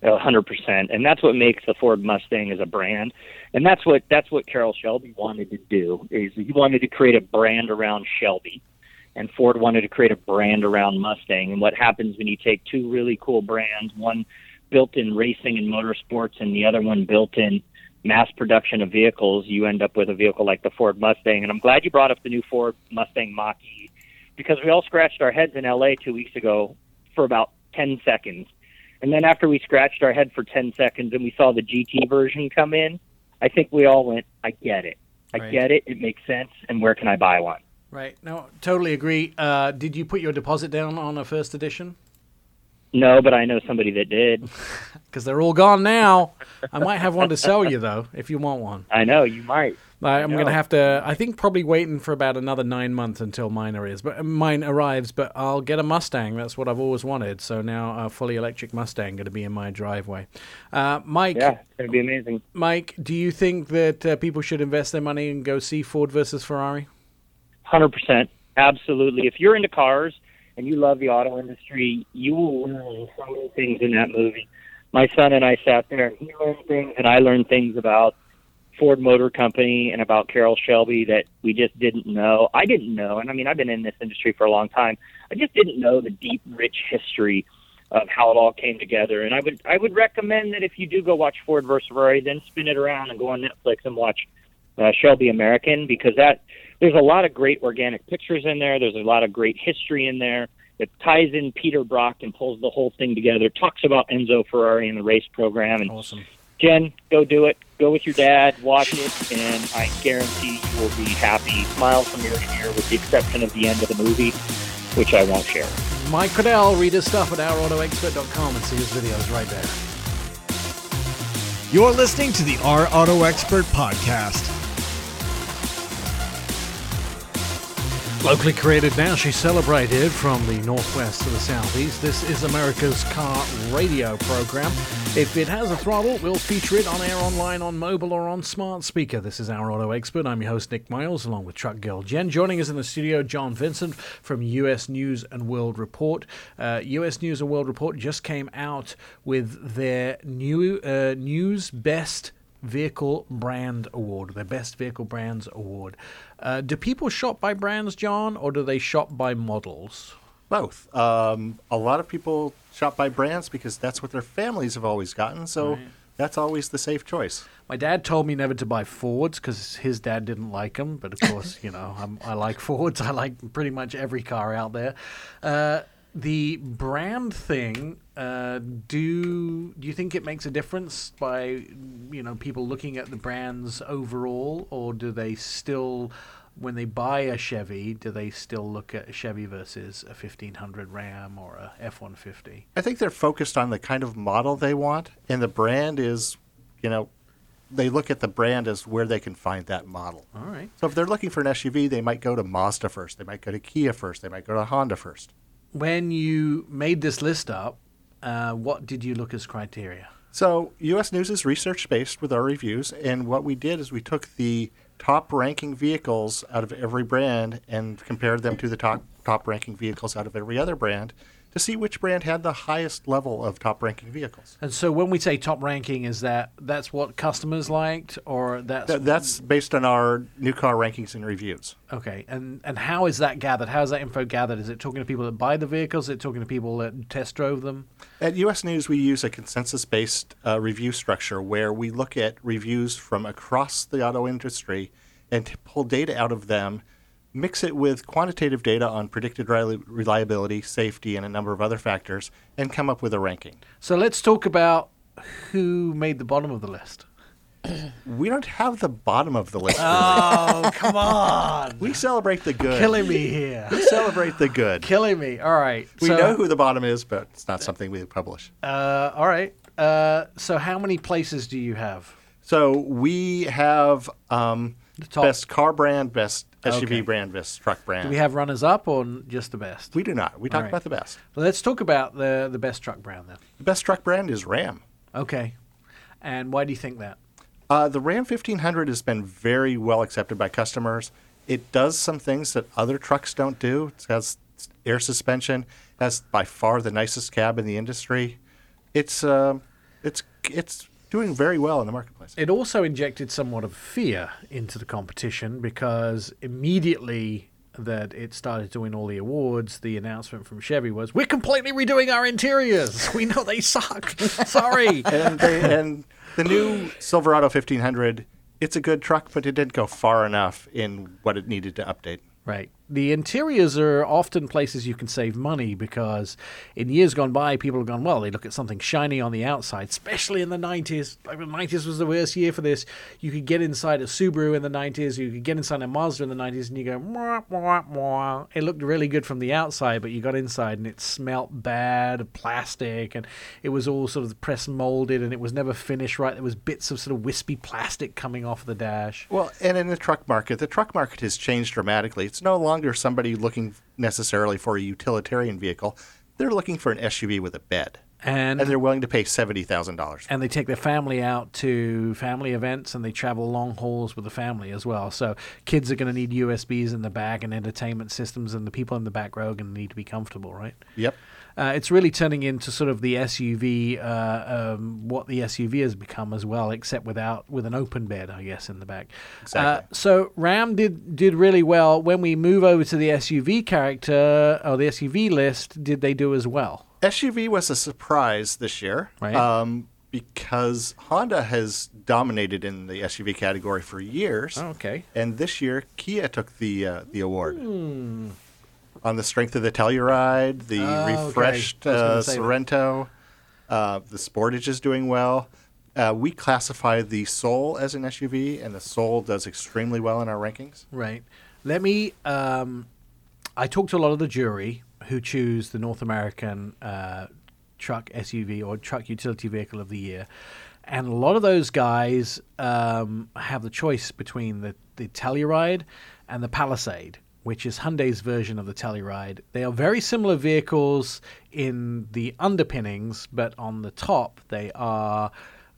A hundred percent, and that's what makes the Ford Mustang as a brand, and that's what that's what Carroll Shelby wanted to do. Is he wanted to create a brand around Shelby, and Ford wanted to create a brand around Mustang. And what happens when you take two really cool brands, one built in racing and motorsports, and the other one built in mass production of vehicles, you end up with a vehicle like the Ford Mustang. And I'm glad you brought up the new Ford Mustang Mach-E because we all scratched our heads in LA two weeks ago for about 10 seconds. And then after we scratched our head for 10 seconds and we saw the GT version come in, I think we all went, I get it. I Right. get it. It makes sense. And where can I buy one? Right. No, totally agree. Uh, did you put your deposit down on a first edition? No, but I know somebody that did. <laughs> Because they're all gone now. I might have one to sell you though, if you want one. I know you might. I, I'm going to have to. I think probably waiting for about another nine months until mine arrives. But mine arrives. But I'll get a Mustang. That's what I've always wanted. So now a fully electric Mustang going to be in my driveway. Uh, Mike, Yeah, it's going to be amazing. Mike, do you think that uh, people should invest their money and go see Ford versus Ferrari? Hundred percent, absolutely. If you're into cars and you love the auto industry, you will learn so many things in that movie. My son and I sat there, and he learned things, and I learned things about Ford Motor Company and about Carroll Shelby that we just didn't know. I didn't know, and I mean, I've been in this industry for a long time. I just didn't know the deep, rich history of how it all came together. And I would, I would recommend that if you do go watch Ford versus Ferrari, then spin it around and go on Netflix and watch uh, Shelby American because that there's a lot of great organic pictures in there. There's a lot of great history in there. It ties in Peter Brock and pulls the whole thing together. Talks about Enzo Ferrari and the race program. And Awesome. Jen, go do it. Go with your dad, watch it, and I guarantee you will be happy. Smile from ear to ear, with the exception of the end of the movie, which I won't share. Mike Caudill, read his stuff at ourautoexpert.com and see his videos right there. You're listening to the Our Auto Expert Podcast. Locally created now, she celebrated from the northwest to the southeast. This is America's car radio program. If it has a throttle, we'll feature it on air, online, on mobile, or on smart speaker. This is our auto expert. I'm your host, Nick Miles, along with Truck Girl Jen. Joining us in the studio, John Vincent from US News and World Report. Uh, US News and World Report just came out with their new uh, News Best Vehicle Brand Award, their Best Vehicle Brands Award. Uh, do people shop by brands, John, or do they shop by models? Both. Um, a lot of people shop by brands because that's what their families have always gotten. So that's always the safe choice. My dad told me never to buy Fords because his dad didn't like them. But of course, you know, I'm, I like Fords. I like pretty much every car out there. Uh, the brand thing, uh, do do you think it makes a difference by you know people looking at the brands overall, or do they still, when they buy a Chevy, do they still look at a Chevy versus a 1500 Ram or a F150? I think they're focused on the kind of model they want, and the brand is, you know, they look at the brand as where they can find that model. All right. So if they're looking for an SUV, they might go to Mazda first. They might go to Kia first. They might go to Honda first. When you made this list up, uh, what did you look as criteria? So U.S. News is research based with our reviews, and what we did is we took the top ranking vehicles out of every brand and compared them to the top top ranking vehicles out of every other brand, to see which brand had the highest level of top ranking vehicles. And so when we say top ranking, is that that's what customers liked, or that's Th- that's based on our new car rankings and reviews. okay? And and how is that gathered? How is that info gathered? Is it talking to people that buy the vehicles? Is it talking to people that test drove them? At US News, we use a consensus based uh, review structure where we look at reviews from across the auto industry and pull data out of them, mix it with quantitative data on predicted reliability, safety, and a number of other factors, and come up with a ranking. So let's talk about who made the bottom of the list. <clears throat> We don't have the bottom of the list. Oh come on! we celebrate the good. Killing me here. We celebrate the good. <laughs> Killing me. All right. We so, know who the bottom is, but it's not something we publish. Uh, all right. Uh, so how many places do you have? So we have um, top- best car brand, best SUV Okay. brand, best truck brand. Do we have runners up or just the best? We do not. We talk right. about the best. Let's talk about the the best truck brand then. The best truck brand is Ram. Okay. And why do you think that? Uh, the Ram 1500 has been very well accepted by customers. It does some things that other trucks don't do. It has air suspension. Has by far the nicest cab in the industry. It's uh, it's it's doing very well in the marketplace. It also injected somewhat of fear into the competition because immediately that it started to win all the awards, the announcement from Chevy was, "We're completely redoing our interiors. <laughs> We know they suck. <laughs> Sorry." <laughs> and they, and the new Silverado 1500, it's a good truck, but it didn't go far enough in what it needed to update. Right. The interiors are often places you can save money because in years gone by, people have gone, well, they look at something shiny on the outside, especially in the 90s. Like the 90s was the worst year for this. You could get inside a Subaru in the 90s, you could get inside a Mazda in the 90s, and you go, mwah, mwah, mwah. It looked really good from the outside, but you got inside and it smelt bad plastic and it was all sort of press molded and it was never finished right. There was bits of sort of wispy plastic coming off the dash. Well, and in the truck market, the truck market has changed dramatically. It's no longer somebody looking necessarily for a utilitarian vehicle. They're looking for an SUV with a bed, And, and they're willing to pay seventy thousand dollars. and they take their family out to family events and they travel long hauls with the family as well. So kids are going to need USBs in the back and entertainment systems, and the people in the back row are going to need to be comfortable, right? Yep. Uh, it's really turning into sort of the SUV, uh, um, what the SUV has become as well, except without with an open bed, I guess, in the back. Exactly. Uh, so Ram did did really well. When we move over to the SUV character or the SUV list, did they do as well? SUV was a surprise this year, Right. um, because Honda has dominated in the SUV category for years. Oh, okay. And this year, Kia took the uh, the award on the strength of the Telluride, the. Oh, refreshed I uh. Sorento. Uh, the Sportage is doing well. Uh, we classify the Soul as an SUV, and the Soul does extremely well in our rankings. Right. Let me. Um, I talked to a lot of the jury who choose the North American uh, truck SUV or truck utility vehicle of the year, and a lot of those guys um, have the choice between the the Telluride and the Palisade. Which is Hyundai's version of the Telluride. They are very similar vehicles in the underpinnings, but on the top they are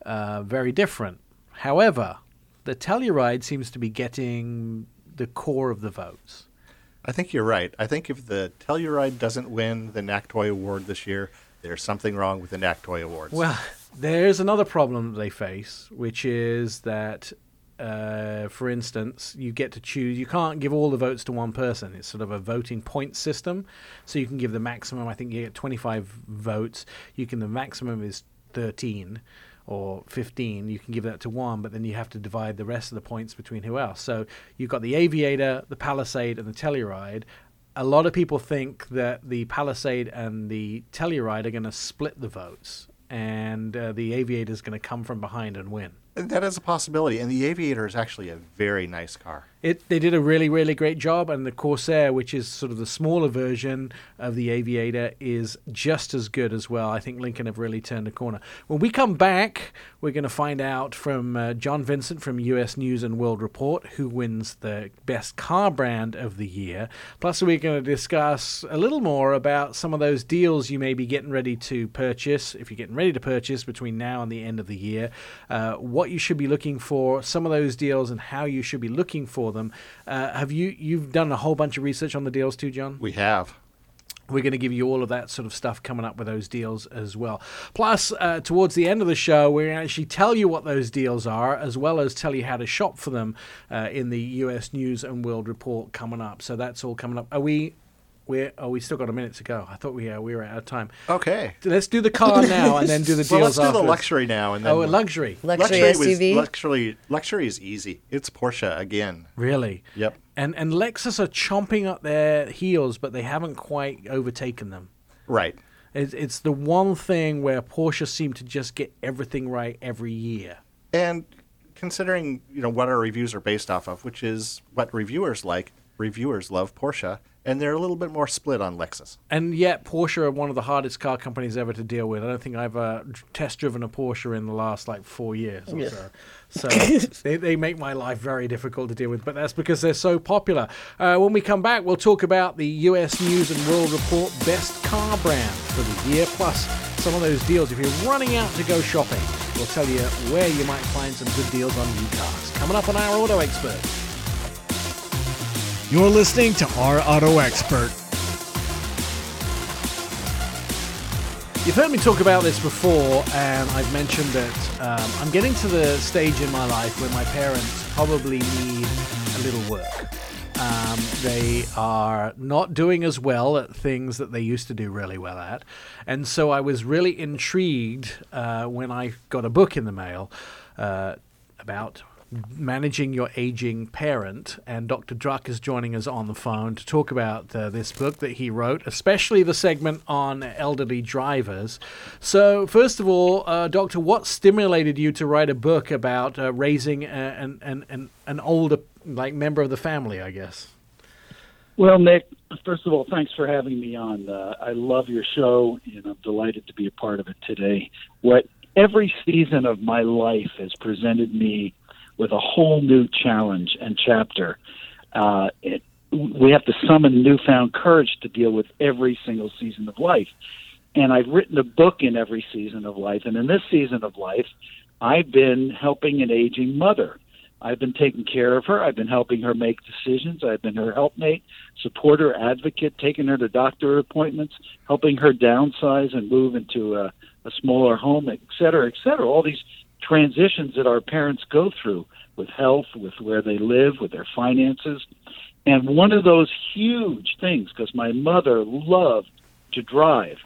uh, very different. However, the Telluride seems to be getting the core of the votes. I think you're right. I think if the Telluride doesn't win the NACTOY award this year, there's something wrong with the NACTOY awards. Well, <laughs> there's another problem they face, which is that, uh, for instance, you get to choose. You can't give all the votes to one person. It's sort of a voting point system, so you can give the maximum. I think you get 25 votes. You can the maximum is 13 or 15 you can give that to one but then you have to divide the rest of the points between who else so you've got the aviator the palisade and the telluride a lot of people think that the palisade and the telluride are going to split the votes and uh, the aviator is going to come from behind and win that is a possibility. And the Aviator is actually a very nice car. It, they did a really, really great job, and the Corsair, which is sort of the smaller version of the Aviator, is just as good as well. I think Lincoln have really turned a corner. When we come back, we're going to find out from uh, John Vincent from US News and World Report who wins the best car brand of the year. Plus, we're going to discuss a little more about some of those deals you may be getting ready to purchase, if you're getting ready to purchase between now and the end of the year. Uh, what you should be looking for, some of those deals, and how you should be looking for them. Uh, have you you've done a whole bunch of research on the deals too, John? We have. We're going to give you all of that sort of stuff coming up with those deals as well. Plus, uh, towards the end of the show, we're going to actually tell you what those deals are, as well as tell you how to shop for them uh, in the U.S. News and World Report coming up. So that's all coming up. Are we? We're, oh, we still got a minute to go. I thought we uh, we were out of time. Okay. Let's do the car <laughs> now, and then do the deals Well, let's do the luxury now, and then Oh, a luxury. Luxury, was- SUV. luxury, luxury is easy. It's Porsche again. Really? Yep. And and Lexus are chomping up their heels, but they haven't quite overtaken them. Right. It's, it's the one thing where Porsche seem to just get everything right every year. And considering you know what our reviews are based off of, which is what reviewers like, reviewers love Porsche, and they're a little bit more split on Lexus. And yet, Porsche are one of the hardest car companies ever to deal with. I don't think I've uh, test driven a Porsche in the last like four years or so. So <laughs> they, they make my life very difficult to deal with, but that's because they're so popular. Uh, when we come back, we'll talk about the US News and World Report best car brand for the year, plus some of those deals. If you're running out to go shopping, we'll tell you where you might find some good deals on new cars. Coming up on our Auto Expert. You're listening to Our Auto Expert. You've heard me talk about this before, and I've mentioned that um, I'm getting to the stage in my life where my parents probably need a little work. Um, they are not doing as well at things that they used to do really well at. And so I was really intrigued uh, when I got a book in the mail uh, about managing your aging parent and dr druck is joining us on the phone to talk about uh, this book that he wrote especially the segment on elderly drivers so first of all uh, doctor what stimulated you to write a book about uh, raising an, an, an, an older like member of the family i guess Well, Nick, first of all, thanks for having me on. Uh, I love your show, and I'm delighted to be a part of it today. What every season of my life has presented me with a whole new challenge and chapter. Uh, it, we have to summon newfound courage to deal with every single season of life. And I've written a book in every season of life. And in this season of life, I've been helping an aging mother. I've been taking care of her. I've been helping her make decisions. I've been her helpmate, supporter, advocate, taking her to doctor appointments, helping her downsize and move into a, a smaller home, et cetera, et cetera. All these transitions that our parents go through with health, with where they live, with their finances. And one of those huge things, because my mother loved to drive,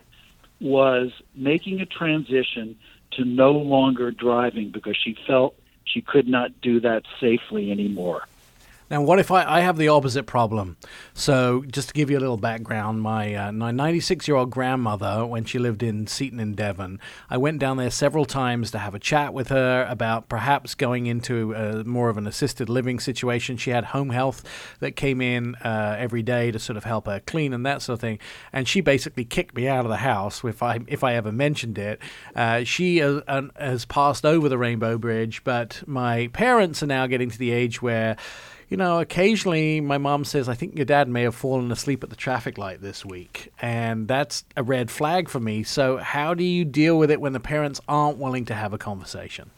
was making a transition to no longer driving because she felt she could not do that safely anymore. Now, what if I, I have the opposite problem? So, just to give you a little background, my uh, 96 year old grandmother, when she lived in Seaton in Devon, I went down there several times to have a chat with her about perhaps going into uh, more of an assisted living situation. She had home health that came in uh, every day to sort of help her clean and that sort of thing. And she basically kicked me out of the house if I if I ever mentioned it. Uh, she uh, has passed over the Rainbow Bridge, but my parents are now getting to the age where you know, occasionally my mom says, I think your dad may have fallen asleep at the traffic light this week. And that's a red flag for me. So, how do you deal with it when the parents aren't willing to have a conversation?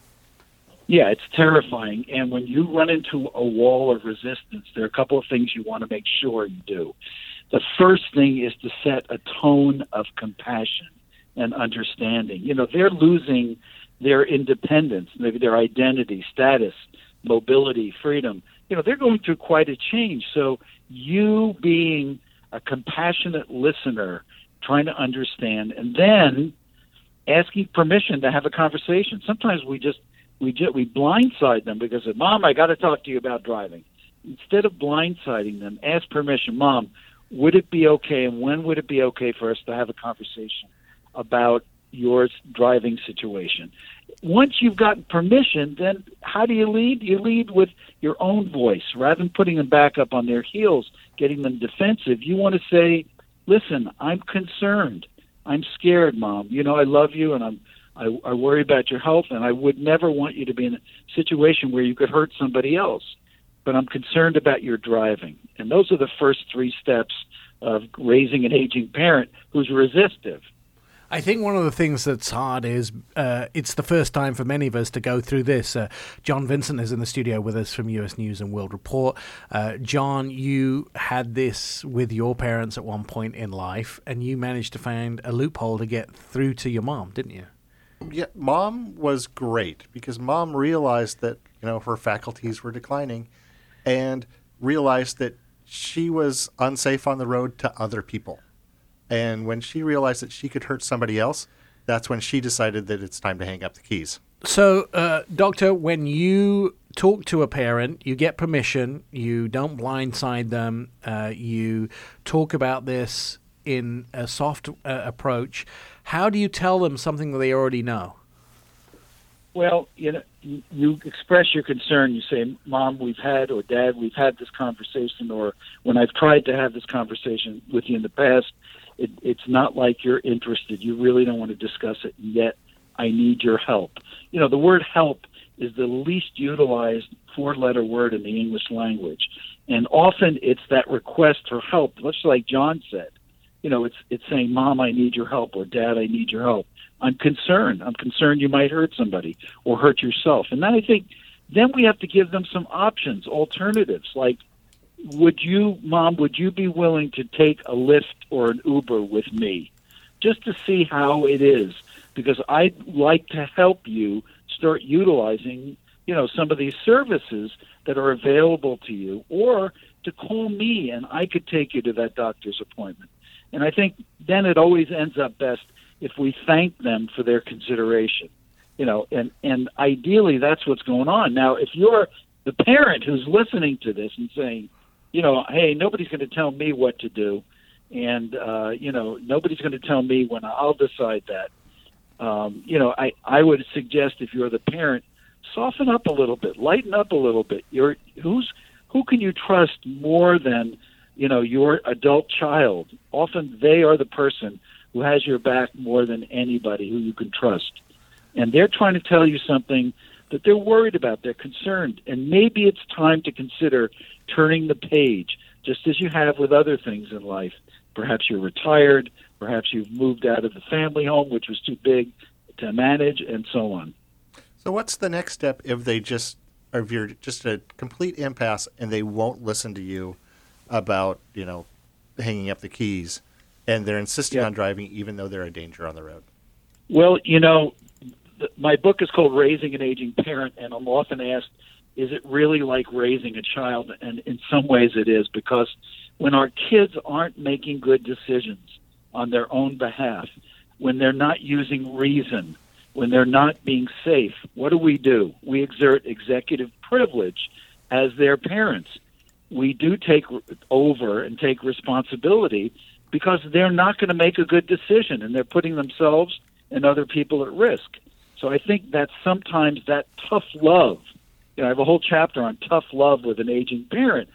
Yeah, it's terrifying. And when you run into a wall of resistance, there are a couple of things you want to make sure you do. The first thing is to set a tone of compassion and understanding. You know, they're losing their independence, maybe their identity, status, mobility, freedom. You know, they're going through quite a change. So you being a compassionate listener, trying to understand, and then asking permission to have a conversation. Sometimes we just we just we blindside them because of mom, I got to talk to you about driving. Instead of blindsiding them, ask permission. Mom, would it be okay, and when would it be okay for us to have a conversation about your driving situation? Once you've gotten permission, then how do you lead? You lead with your own voice rather than putting them back up on their heels, getting them defensive. You want to say, "Listen, I'm concerned. I'm scared, mom. You know, I love you, and I'm I, I worry about your health, and I would never want you to be in a situation where you could hurt somebody else. But I'm concerned about your driving. And those are the first three steps of raising an aging parent who's resistive. I think one of the things that's hard is uh, it's the first time for many of us to go through this. Uh, John Vincent is in the studio with us from US News and World Report. Uh, John, you had this with your parents at one point in life, and you managed to find a loophole to get through to your mom, didn't you? Yeah, mom was great because mom realized that you know her faculties were declining, and realized that she was unsafe on the road to other people. And when she realized that she could hurt somebody else, that's when she decided that it's time to hang up the keys. So, uh, doctor, when you talk to a parent, you get permission, you don't blindside them, uh, you talk about this in a soft uh, approach. How do you tell them something that they already know? Well, you know, you, you express your concern. You say, "Mom, we've had," or "Dad, we've had this conversation," or "When I've tried to have this conversation with you in the past, it, it's not like you're interested. You really don't want to discuss it, yet I need your help." You know, the word "help" is the least utilized four-letter word in the English language, and often it's that request for help, much like John said. You know, it's it's saying, "Mom, I need your help," or "Dad, I need your help." I'm concerned. I'm concerned you might hurt somebody or hurt yourself. And then I think then we have to give them some options, alternatives. Like, would you, mom, would you be willing to take a Lyft or an Uber with me just to see how it is? Because I'd like to help you start utilizing, you know, some of these services that are available to you or to call me and I could take you to that doctor's appointment. And I think then it always ends up best if we thank them for their consideration. You know, and and ideally that's what's going on. Now, if you're the parent who's listening to this and saying, you know, hey, nobody's going to tell me what to do, and uh, you know, nobody's going to tell me when I'll decide that. Um, you know, I I would suggest if you're the parent, soften up a little bit, lighten up a little bit. You're who's who can you trust more than you know your adult child? Often they are the person who has your back more than anybody who you can trust. And they're trying to tell you something that they're worried about, they're concerned. And maybe it's time to consider turning the page, just as you have with other things in life. Perhaps you're retired, perhaps you've moved out of the family home, which was too big to manage, and so on. So, what's the next step if they just, or if you're just a complete impasse and they won't listen to you about, you know, hanging up the keys? and they're insisting Yeah. on driving even though they're a danger on the road. Well, you know, my book is called Raising an Aging Parent, and I'm often asked, is it really like raising a child? And in some ways it is, because when our kids aren't making good decisions on their own behalf, when they're not using reason, when they're not being safe, what do we do? We exert executive privilege as their parents. We do take over and take responsibility because they're not going to make a good decision and they're putting themselves and other people at risk. So I think that sometimes that tough love, you know, I have a whole chapter on tough love with an aging parent.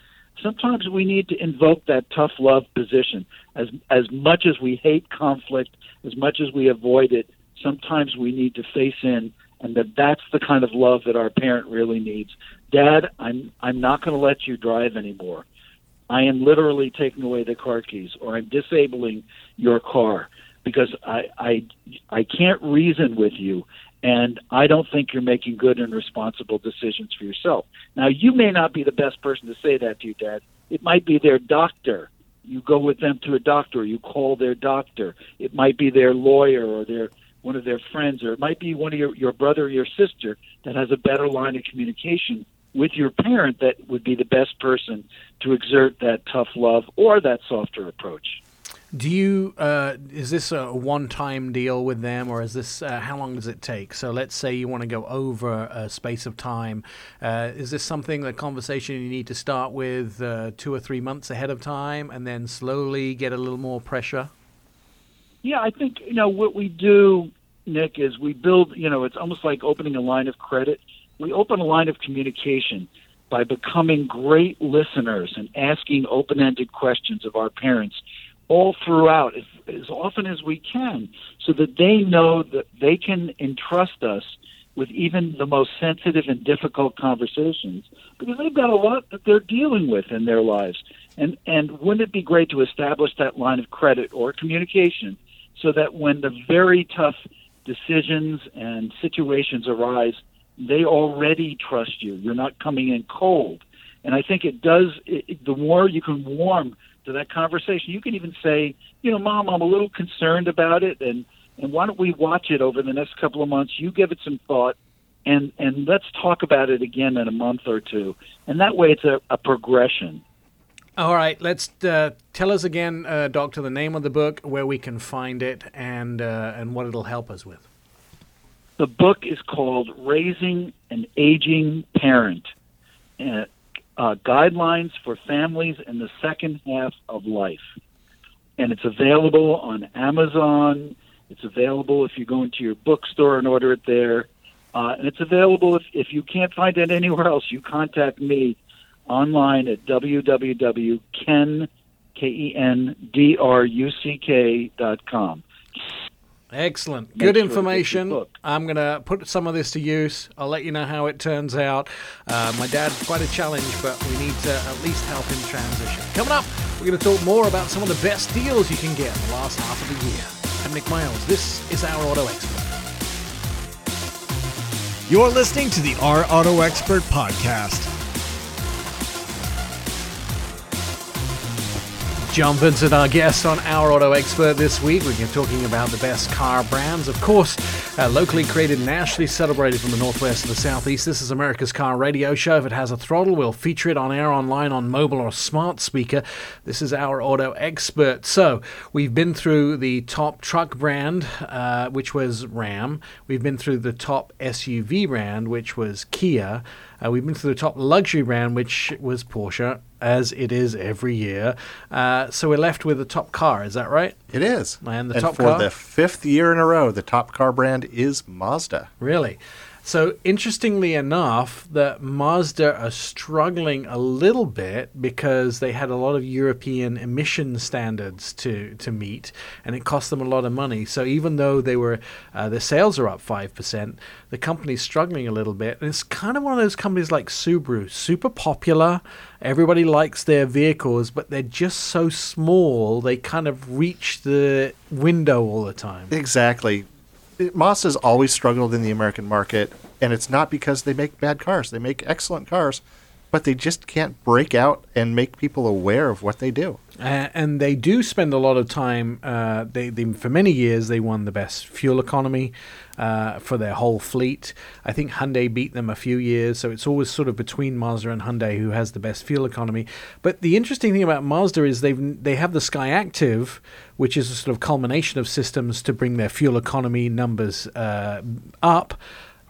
Sometimes we need to invoke that tough love position. As as much as we hate conflict, as much as we avoid it, sometimes we need to face in and that that's the kind of love that our parent really needs. Dad, I'm I'm not going to let you drive anymore. I am literally taking away the car keys or I'm disabling your car because I I I can't reason with you and I don't think you're making good and responsible decisions for yourself. Now you may not be the best person to say that to your Dad. It might be their doctor. You go with them to a doctor, you call their doctor. It might be their lawyer or their one of their friends, or it might be one of your, your brother or your sister that has a better line of communication with your parent that would be the best person to exert that tough love or that softer approach. Do you uh, is this a one-time deal with them, or is this uh, how long does it take? So let's say you want to go over a space of time. Uh, is this something the conversation you need to start with uh, two or three months ahead of time, and then slowly get a little more pressure? Yeah, I think you know what we do, Nick, is we build. You know, it's almost like opening a line of credit. We open a line of communication by becoming great listeners and asking open-ended questions of our parents all throughout, as, as often as we can, so that they know that they can entrust us with even the most sensitive and difficult conversations because they've got a lot that they're dealing with in their lives. And and wouldn't it be great to establish that line of credit or communication so that when the very tough decisions and situations arise, they already trust you. You're not coming in cold. And I think it does, it, the more you can warm to that conversation, you can even say, you know, Mom, I'm a little concerned about it, and, and why don't we watch it over the next couple of months? You give it some thought, and, and let's talk about it again in a month or two. And that way it's a, a progression. All right, let's uh, tell us again, uh, Doctor, the name of the book, where we can find it, and uh, and what it'll help us with. The book is called Raising an Aging Parent uh, uh, Guidelines for Families in the Second Half of Life. And it's available on Amazon. It's available if you go into your bookstore and order it there. Uh, and it's available if, if you can't find it anywhere else, you contact me online at www.ken, K-E-N-D-R-U-C-K dot com. Excellent. Make Good sure to get your information. I'm going to put some of this to use. I'll let you know how it turns out. Uh, my dad's quite a challenge, but we need to at least help him transition. Coming up, we're going to talk more about some of the best deals you can get in the last half of the year. I'm Nick Miles. This is Our Auto Expert. You're listening to the Our Auto Expert Podcast. John Vincent, our guest on Our Auto Expert this week. We're talking about the best car brands. Of course, uh, locally created, nationally celebrated from the Northwest to the Southeast. This is America's Car Radio Show. If it has a throttle, we'll feature it on air, online, on mobile, or smart speaker. This is Our Auto Expert. So, we've been through the top truck brand, uh, which was Ram. We've been through the top SUV brand, which was Kia. Uh, we've been through the top luxury brand, which was Porsche, as it is every year. Uh, so we're left with the top car. Is that right? It is. And the top car. for car? the fifth year in a row, the top car brand is Mazda. Really? So interestingly enough, that Mazda are struggling a little bit because they had a lot of European emission standards to, to meet, and it cost them a lot of money. So even though they were uh, their sales are up five percent, the company's struggling a little bit. And it's kind of one of those companies like Subaru, super popular. Everybody likes their vehicles, but they're just so small. They kind of reach the window all the time. Exactly. It- Mazda's always struggled in the American market, and it's not because they make bad cars. They make excellent cars, but they just can't break out and make people aware of what they do. Uh, and they do spend a lot of time. Uh, they, they for many years they won the best fuel economy uh, for their whole fleet. I think Hyundai beat them a few years, so it's always sort of between Mazda and Hyundai who has the best fuel economy. But the interesting thing about Mazda is they they have the Skyactiv, which is a sort of culmination of systems to bring their fuel economy numbers uh, up.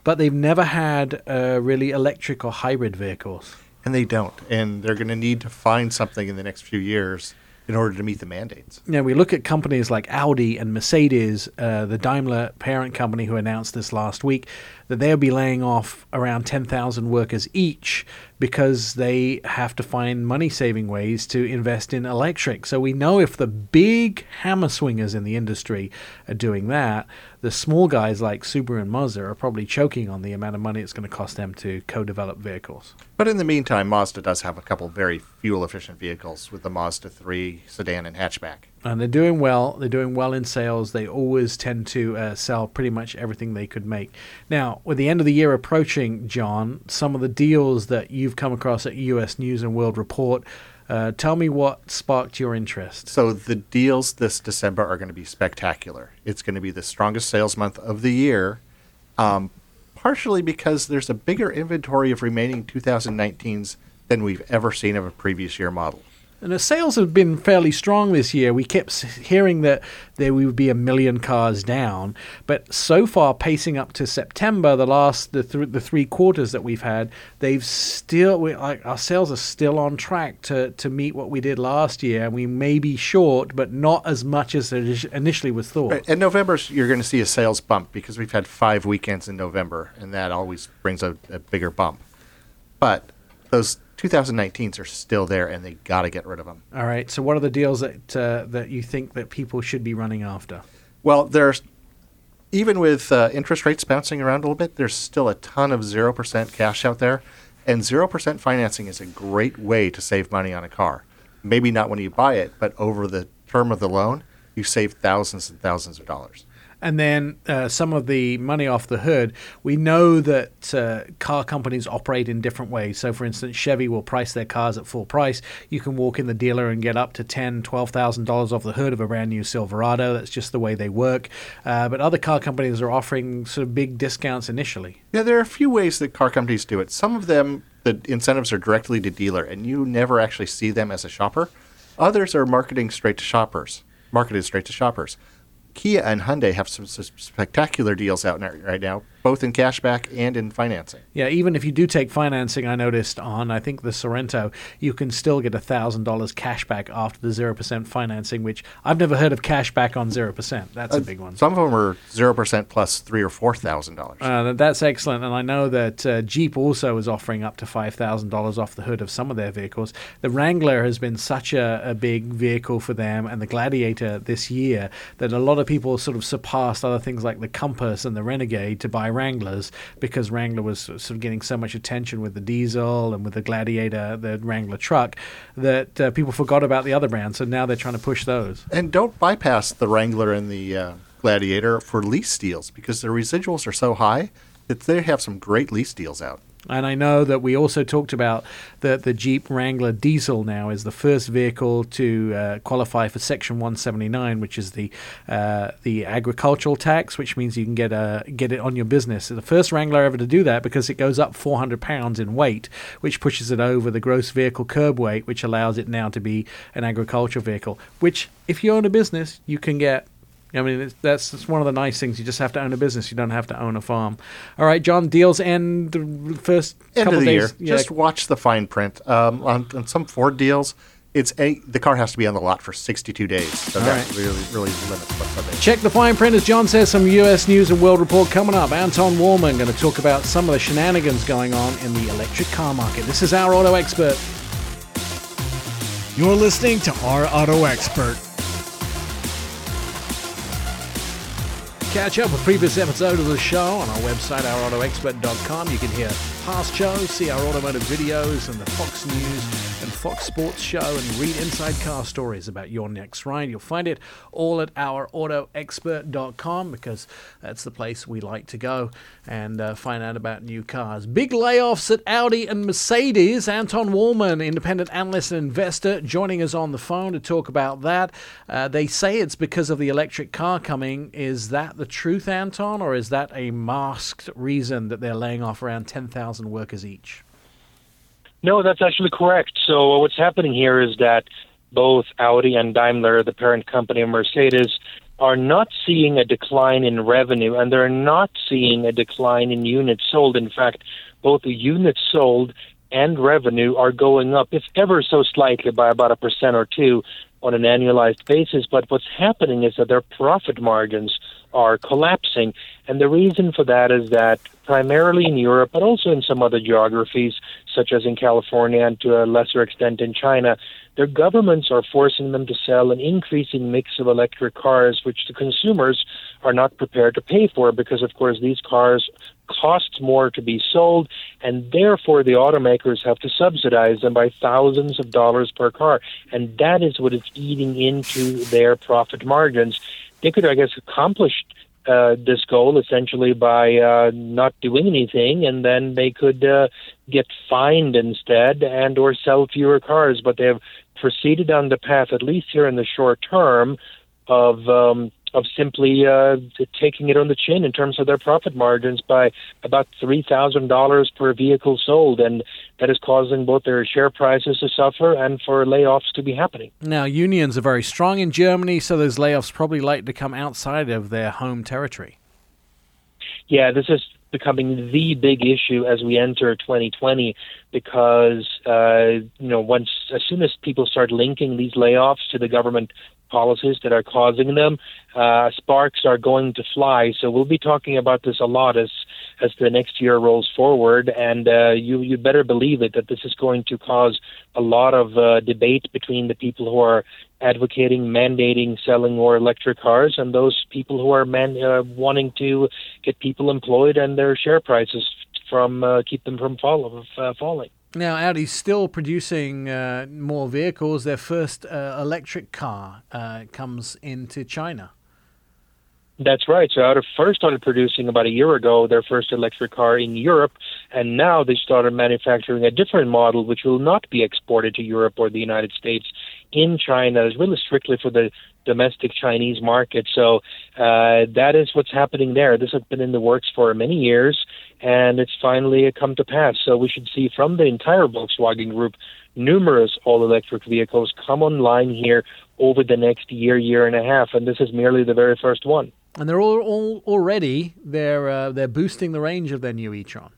But they've never had uh, really electric or hybrid vehicles. And they don't. And they're going to need to find something in the next few years in order to meet the mandates. Now, we look at companies like Audi and Mercedes, uh, the Daimler parent company who announced this last week, that they'll be laying off around 10,000 workers each because they have to find money saving ways to invest in electric. So we know if the big hammer swingers in the industry are doing that, the small guys like Subaru and Mazda are probably choking on the amount of money it's going to cost them to co develop vehicles. But in the meantime, Mazda does have a couple very fuel efficient vehicles with the Mazda 3 sedan and hatchback. and they're doing well. They're doing well in sales. They always tend to uh, sell pretty much everything they could make. Now, with the end of the year approaching, John, some of the deals that you've come across at U.S. News and World Report, uh, tell me what sparked your interest. So the deals this December are going to be spectacular. It's going to be the strongest sales month of the year, um, partially because there's a bigger inventory of remaining 2019s than we've ever seen of a previous year model. And the sales have been fairly strong this year. We kept hearing that there would be a million cars down, but so far, pacing up to September, the last the th- the three quarters that we've had, they've still we, like our sales are still on track to to meet what we did last year. And we may be short, but not as much as it initially was thought. Right, In November, you're going to see a sales bump because we've had five weekends in November, and that always brings a, a bigger bump. But those 2019s are still there, and they got to get rid of them. All right. So, what are the deals that uh, that you think that people should be running after? Well, there's even with uh, interest rates bouncing around a little bit, there's still a ton of zero percent cash out there, and zero percent financing is a great way to save money on a car. Maybe not when you buy it, but over the term of the loan, you save thousands and thousands of dollars. And then uh, some of the money off the hood, we know that uh, car companies operate in different ways. So, for instance, Chevy will price their cars at full price. You can walk in the dealer and get up to ten, twelve thousand dollars off the hood of a brand new Silverado. That's just the way they work. Uh, but other car companies are offering sort of big discounts initially. Yeah, there are a few ways that car companies do it. Some of them, the incentives are directly to dealer, and you never actually see them as a shopper. Others are marketing straight to shoppers, marketed straight to shoppers. Kia and Hyundai have some, s- spectacular deals out right now, both in cashback and in financing. Yeah, even if you do take financing, I noticed on I think the Sorento, you can still get thousand dollars cashback after the zero percent financing, which I've never heard of cashback on zero percent. That's a big one. Some of them are zero percent plus three or four thousand dollars. Uh, that- that's excellent, and I know that uh, Jeep also is offering up to five thousand dollars off the hood of some of their vehicles. The Wrangler has been such a, a big vehicle for them, and the Gladiator this year that a lot of people sort of surpassed other things like the Compass and the Renegade to buy Wranglers because Wrangler was sort of getting so much attention with the diesel and with the Gladiator, the Wrangler truck, that uh, people forgot about the other brands. So now they're trying to push those. And don't bypass the Wrangler and the uh, Gladiator for lease deals because their residuals are so high that they have some great lease deals out. And I know that we also talked about that the Jeep Wrangler diesel now is the first vehicle to uh, qualify for Section 179, which is the uh, the agricultural tax, which means you can get a get it on your business. The first Wrangler ever to do that because it goes up 400 pounds in weight, which pushes it over the gross vehicle curb weight, which allows it now to be an agricultural vehicle. Which, if you own a business, you can get I mean, it's, that's, that's one of the nice things. You just have to own a business. You don't have to own a farm. All right, John. Deals end the first End couple of the days. year, just watch the fine print. Um, on, on some Ford deals, it's a the car has to be on the lot for 62 days, so All that right. really really limits what's on there. Check the fine print, as John says. Some U.S. News and World Report coming up. Anton Wahlman going to talk about some of the shenanigans going on in the electric car market. This is our auto expert. You're listening to Our Auto Expert. Catch up with previous episodes of the show on our website, ourautoexpert.com. You can hear past shows, see our automotive videos, and the Fox News and Fox Sports show, and read inside car stories about your next ride. You'll find it all at ourautoexpert.com because that's the place we like to go and uh, find out about new cars. Big layoffs at Audi and Mercedes. Anton Wahlman, independent analyst and investor, joining us on the phone to talk about that. Uh, they say it's because of the electric car coming. Is that the truth, Anton, or is that a masked reason that they're laying off around 10,000 workers each? No, that's actually correct. So uh, what's happening here is that both Audi and Daimler, the parent company of Mercedes, are not seeing a decline in revenue and they're not seeing a decline in units sold. In fact, both the units sold and revenue are going up, if ever so slightly, by about a percent or two on an annualized basis. But what's happening is that their profit margins are collapsing. And the reason for that is that primarily in Europe, but also in some other geographies, such as in California and to a lesser extent in China, their governments are forcing them to sell an increasing mix of electric cars, which the consumers are not prepared to pay for because, of course, these cars cost more to be sold, and therefore the automakers have to subsidize them by thousands of dollars per car. And that is what is eating into their profit margins. They could, I guess, accomplish uh, this goal essentially by uh, not doing anything, and then they could uh, get fined instead and or sell fewer cars. But they have proceeded on the path, at least here in the short term, of um, of simply uh, taking it on the chin in terms of their profit margins by about three thousand dollars per vehicle sold, and that is causing both their share prices to suffer and for layoffs to be happening. Now, unions are very strong in Germany, so those layoffs probably like to come outside of their home territory. yeah, this is becoming the big issue as we enter 2020 because uh, you know once as soon as people start linking these layoffs to the government policies that are causing them, uh, sparks are going to fly. So we'll be talking about this a lot as as the next year rolls forward, and uh, you you better believe it that this is going to cause a lot of uh, debate between the people who are advocating mandating selling more electric cars and those people who are man, uh, wanting to get people employed and their share prices from uh, keep them from fall, uh, falling. Now, Audi's still producing uh, more vehicles. Their first uh, electric car uh, comes into China. That's right. So Audi first started producing about a year ago their first electric car in Europe, and now they started manufacturing a different model which will not be exported to Europe or the United States in China. is really strictly for the domestic Chinese market. So uh, that is what's happening there. This has been in the works for many years, and it's finally come to pass. So we should see from the entire Volkswagen Group numerous all electric vehicles come online here over the next year, year and a half, and this is merely the very first one and they're all, all already they're uh, they're boosting the range of their new e-tron.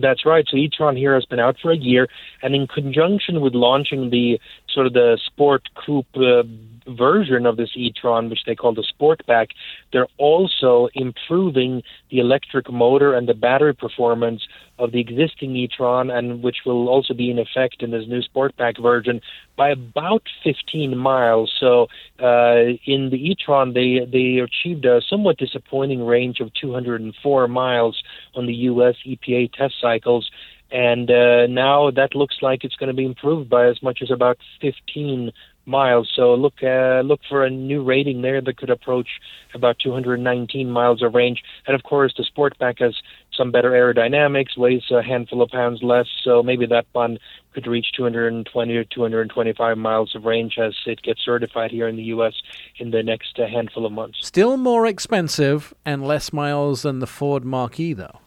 That's right. So e-tron here has been out for a year, and in conjunction with launching the sort of the sport coupe uh, version of this e-tron, which they call the Sportback, they're also improving the electric motor and the battery performance of the existing e-tron, and which will also be in effect in this new Sportback version by about 15 miles. So uh, in the e-tron, they they achieved a somewhat disappointing range of 204 miles on the U.S. EPA test cycles. And uh, now that looks like it's going to be improved by as much as about 15 miles. So look uh, look for a new rating there that could approach about 219 miles of range. And of course, the Sportback has some better aerodynamics, weighs a handful of pounds less. So maybe that one could reach 220 or 225 miles of range as it gets certified here in the U.S. in the next uh, handful of months. Still more expensive and less miles than the Ford Mach-E, though.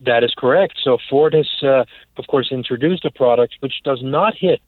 That is correct. So Ford has, uh, of course, introduced a product which does not hit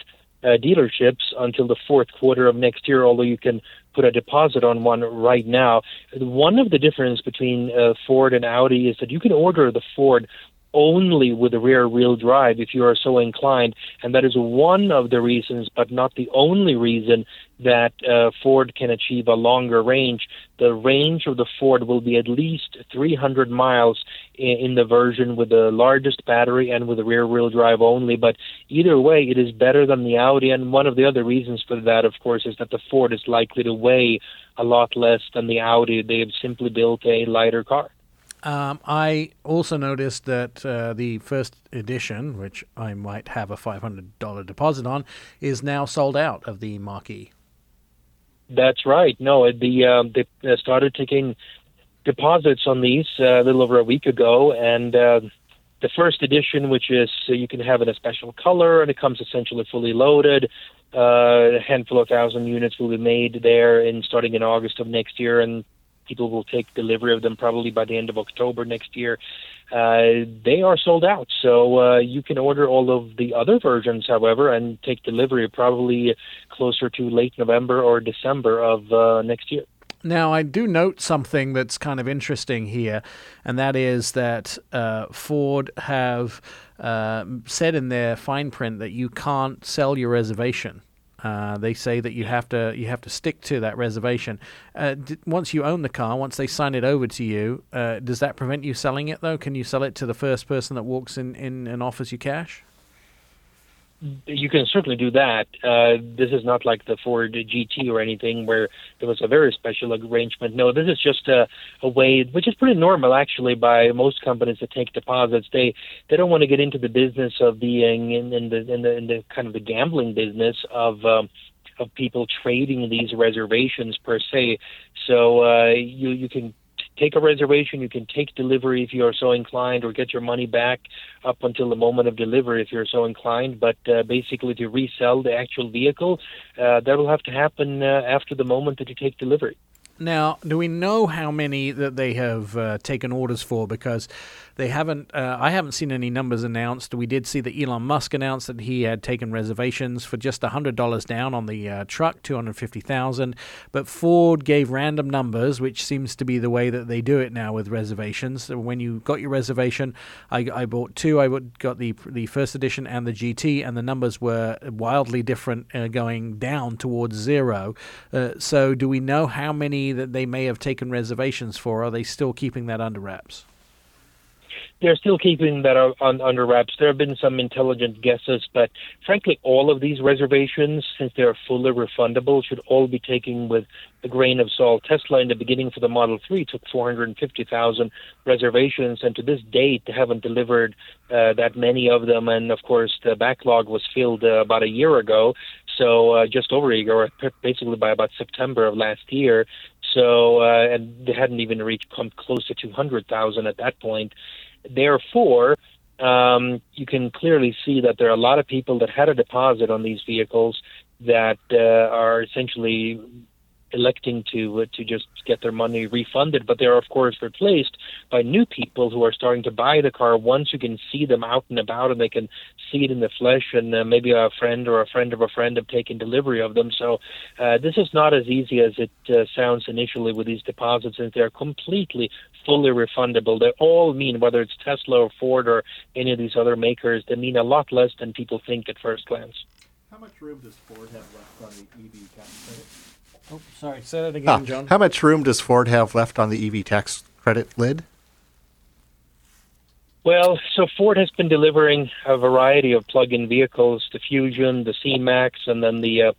uh, dealerships until the fourth quarter of next year, although you can put a deposit on one right now. One of the difference between uh, Ford and Audi is that you can order the Ford only with a rear wheel drive if you are so inclined. And that is one of the reasons, but not the only reason, that uh, Ford can achieve a longer range. The range of the Ford will be at least 300 miles in, in the version with the largest battery and with a rear wheel drive only. But either way, it is better than the Audi. And one of the other reasons for that, of course, is that the Ford is likely to weigh a lot less than the Audi. They have simply built a lighter car. Um, I also noticed that uh, the first edition, which I might have a $500 deposit on, is now sold out of the Mach-E. That's right. No, the uh, they started taking deposits on these uh, a little over a week ago, and uh, the first edition, which is uh, you can have in a special color, and it comes essentially fully loaded. Uh, a handful of thousand units will be made there, in starting in August of next year, and people will take delivery of them probably by the end of October next year. Uh, they are sold out, so uh, you can order all of the other versions, however, and take delivery probably closer to late November or December of uh, next year. Now, I do note something that's kind of interesting here, and that is that uh, Ford have uh, said in their fine print that you can't sell your reservation. Uh, they say that you have to you have to stick to that reservation. Uh, d- once you own the car, once they sign it over to you, uh, does that prevent you selling it though? Can you sell it to the first person that walks in, in and offers you cash? You can certainly do that. Uh, this is not like the Ford GT or anything where there was a very special arrangement. No, this is just a, a way, which is pretty normal actually by most companies that take deposits. They they don't want to get into the business of being in, in the in the in the kind of the gambling business of. Um, of people trading these reservations per se, so uh, you you can take a reservation. You can take delivery if you are so inclined, or get your money back up until the moment of delivery if you're so inclined. But uh, basically, to resell the actual vehicle, uh, that will have to happen uh, after the moment that you take delivery. Now, do we know how many that they have uh, taken orders for? Because they haven't. Uh, I haven't seen any numbers announced. We did see that Elon Musk announced that he had taken reservations for just hundred dollars down on the uh, truck, two hundred fifty thousand. But Ford gave random numbers, which seems to be the way that they do it now with reservations. So when you got your reservation, I, I bought two. I got the the first edition and the GT, and the numbers were wildly different, uh, going down towards zero. Uh, so, do we know how many that they may have taken reservations for? Are they still keeping that under wraps? They're still keeping that on, under wraps. There have been some intelligent guesses, but frankly, all of these reservations, since they are fully refundable, should all be taken with a grain of salt. Tesla in the beginning for the Model 3 took 450,000 reservations, and to this date, they haven't delivered uh, that many of them. And of course, the backlog was filled uh, about a year ago, so uh, just over a year, basically by about September of last year. So, uh, and they hadn't even reached come close to 200,000 at that point. Therefore, um, you can clearly see that there are a lot of people that had a deposit on these vehicles that uh, are essentially electing to uh, to just get their money refunded, but they're of course replaced by new people who are starting to buy the car once you can see them out and about and they can see it in the flesh, and uh, maybe a friend or a friend of a friend have taken delivery of them. So uh, this is not as easy as it uh, sounds initially with these deposits, and they're completely fully refundable. They all mean whether it's Tesla or Ford or any of these other makers, they mean a lot less than people think at first glance. How much room does Ford have left on the EV tax credit? Oh, sorry. Say that again, Ah, John. How much room does Ford have left on the EV tax credit lid? Well, so Ford has been delivering a variety of plug-in vehicles, the Fusion, the C-Max, and then the uh,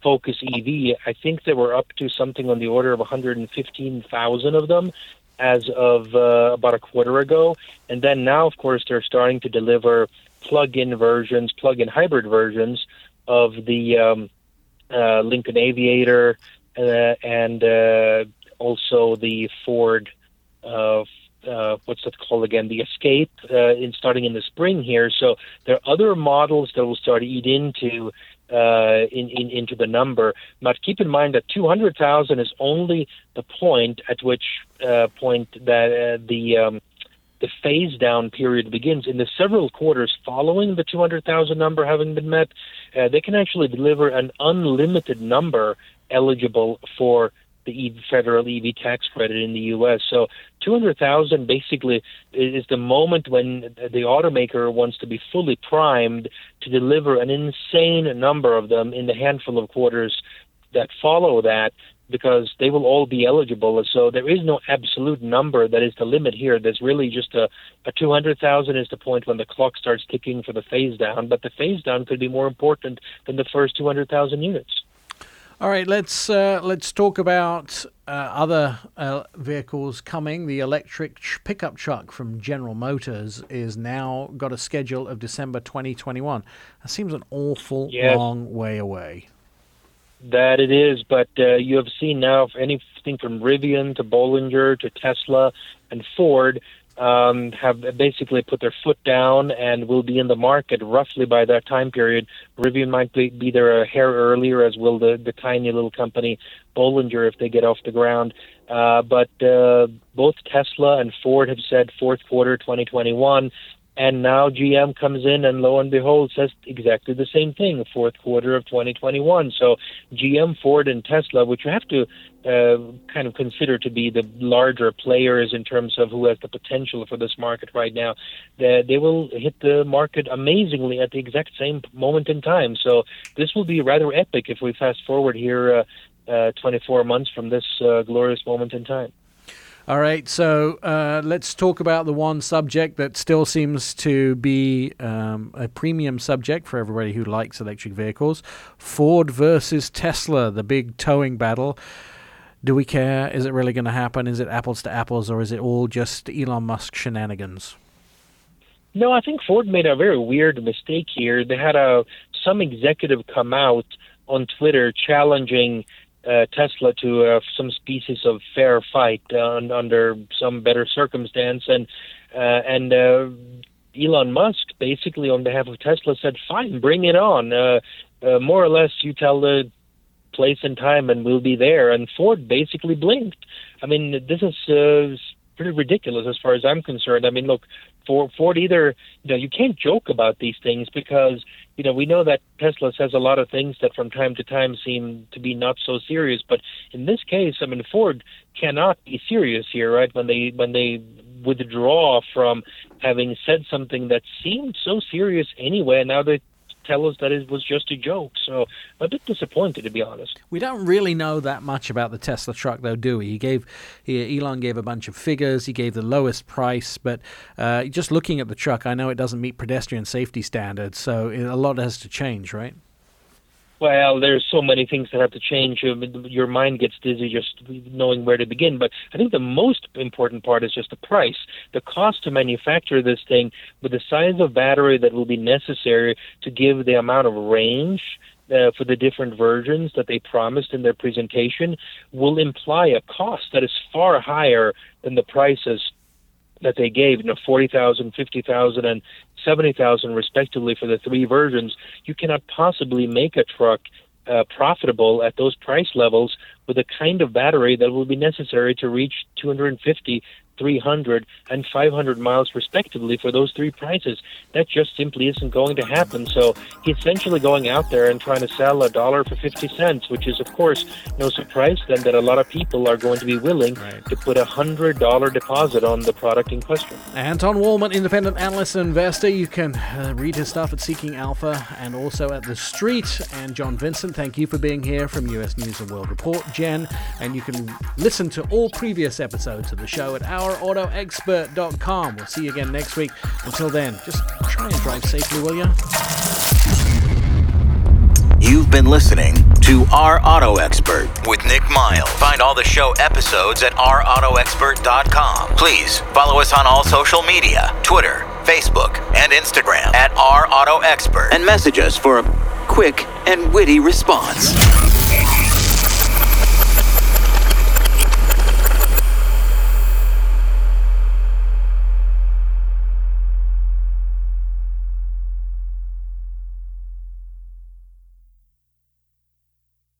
Focus EV. I think they were up to something on the order of 115,000 of them as of uh, about a quarter ago. And then now, of course, they're starting to deliver plug-in versions, plug-in hybrid versions of the um, Lincoln Aviator uh, and uh, also the Ford. Uh, uh, what's that called again? The Escape, uh, in starting in the spring here. So there are other models that will start to eat into uh, in, in, into the number. But keep in mind that 200,000 is only the point at which uh, point that uh, the um, the phase down period begins. In the several quarters following the 200,000 number having been met, uh, they can actually deliver an unlimited number eligible for the federal EV tax credit in the U.S. So 200,000 basically is the moment when the automaker wants to be fully primed to deliver an insane number of them in the handful of quarters that follow that because they will all be eligible. So there is no absolute number that is the limit here. There's really just a, a 200,000 is the point when the clock starts ticking for the phase down, but the phase down could be more important than the first 200,000 units. All right, let's uh, let's talk about uh, other uh, vehicles coming. The electric pickup truck from General Motors is now got a schedule of December 2021. That seems an awful Yes. long way away. That it is, but uh, you have seen now anything from Rivian to Bollinger to Tesla and Ford um, have basically put their foot down and will be in the market roughly by that time period. Rivian might be, be there a hair earlier, as will the, the tiny little company Bollinger if they get off the ground. Uh, but uh, both Tesla and Ford have said fourth quarter 2021. And now GM comes in and lo and behold says exactly the same thing, fourth quarter of 2021. So GM, Ford, and Tesla, which you have to uh, kind of consider to be the larger players in terms of who has the potential for this market right now, they, they will hit the market amazingly at the exact same moment in time. So this will be rather epic if we fast forward here uh, uh, 24 months from this uh, glorious moment in time. All right, so uh, let's talk about the one subject that still seems to be um, a premium subject for everybody who likes electric vehicles Ford versus Tesla, the big towing battle. Do we care? Is it really going to happen? Is it apples to apples, or is it all just Elon Musk shenanigans? No, I think Ford made a very weird mistake here. They had a some executive come out on Twitter challenging uh, Tesla to uh, some species of fair fight uh, under some better circumstance, and uh, and uh, Elon Musk basically on behalf of Tesla said, "Fine, bring it on." Uh, more or less, you tell the place and time, and we'll be there. And Ford basically blinked. I mean, this is pretty ridiculous as far as I'm concerned. I mean, look, for Ford either you know you can't joke about these things because you know we know that Tesla says a lot of things that from time to time seem to be not so serious, but in this case, I mean, Ford cannot be serious here, right? When they when they withdraw from having said something that seemed so serious anyway, and now they tell us that it was just a joke. So a bit disappointed, to be honest. We don't really know that much about the Tesla truck, though, do we? He gave he, Elon gave a bunch of figures. He gave the lowest price, but uh, just looking at the truck, I know it doesn't meet pedestrian safety standards, so a lot has to change, right? Well, there's so many things that have to change. Your mind gets dizzy just knowing where to begin. But I think the most important part is just the price. The cost to manufacture this thing with the size of battery that will be necessary to give the amount of range uh, for the different versions that they promised in their presentation will imply a cost that is far higher than the prices that they gave, you know, 40,000, 50,000, and 70,000 respectively for the three versions, you cannot possibly make a truck uh, profitable at those price levels with the kind of battery that will be necessary to reach 250 300 and 500 miles respectively for those three prices. That just simply isn't going to happen. So he's essentially going out there and trying to sell a dollar for 50 cents, which is, of course, no surprise then that a lot of people are going to be willing right. to put a $100 deposit on the product in question. Anton Wahlman, independent analyst and investor. You can uh, read his stuff at Seeking Alpha and also at The Street. And John Vincent, thank you for being here from US News and World Report. Jen, and you can listen to all previous episodes of the show at our ourautoexpert.com. We'll see you again next week. Until then, just try and drive safely, will you? You've been listening to Our Auto Expert with Nick Miles. Find all the show episodes at ourautoexpert.com. Please follow us on all social media Twitter, Facebook, and Instagram at Our Auto Expert and message us for a quick and witty response.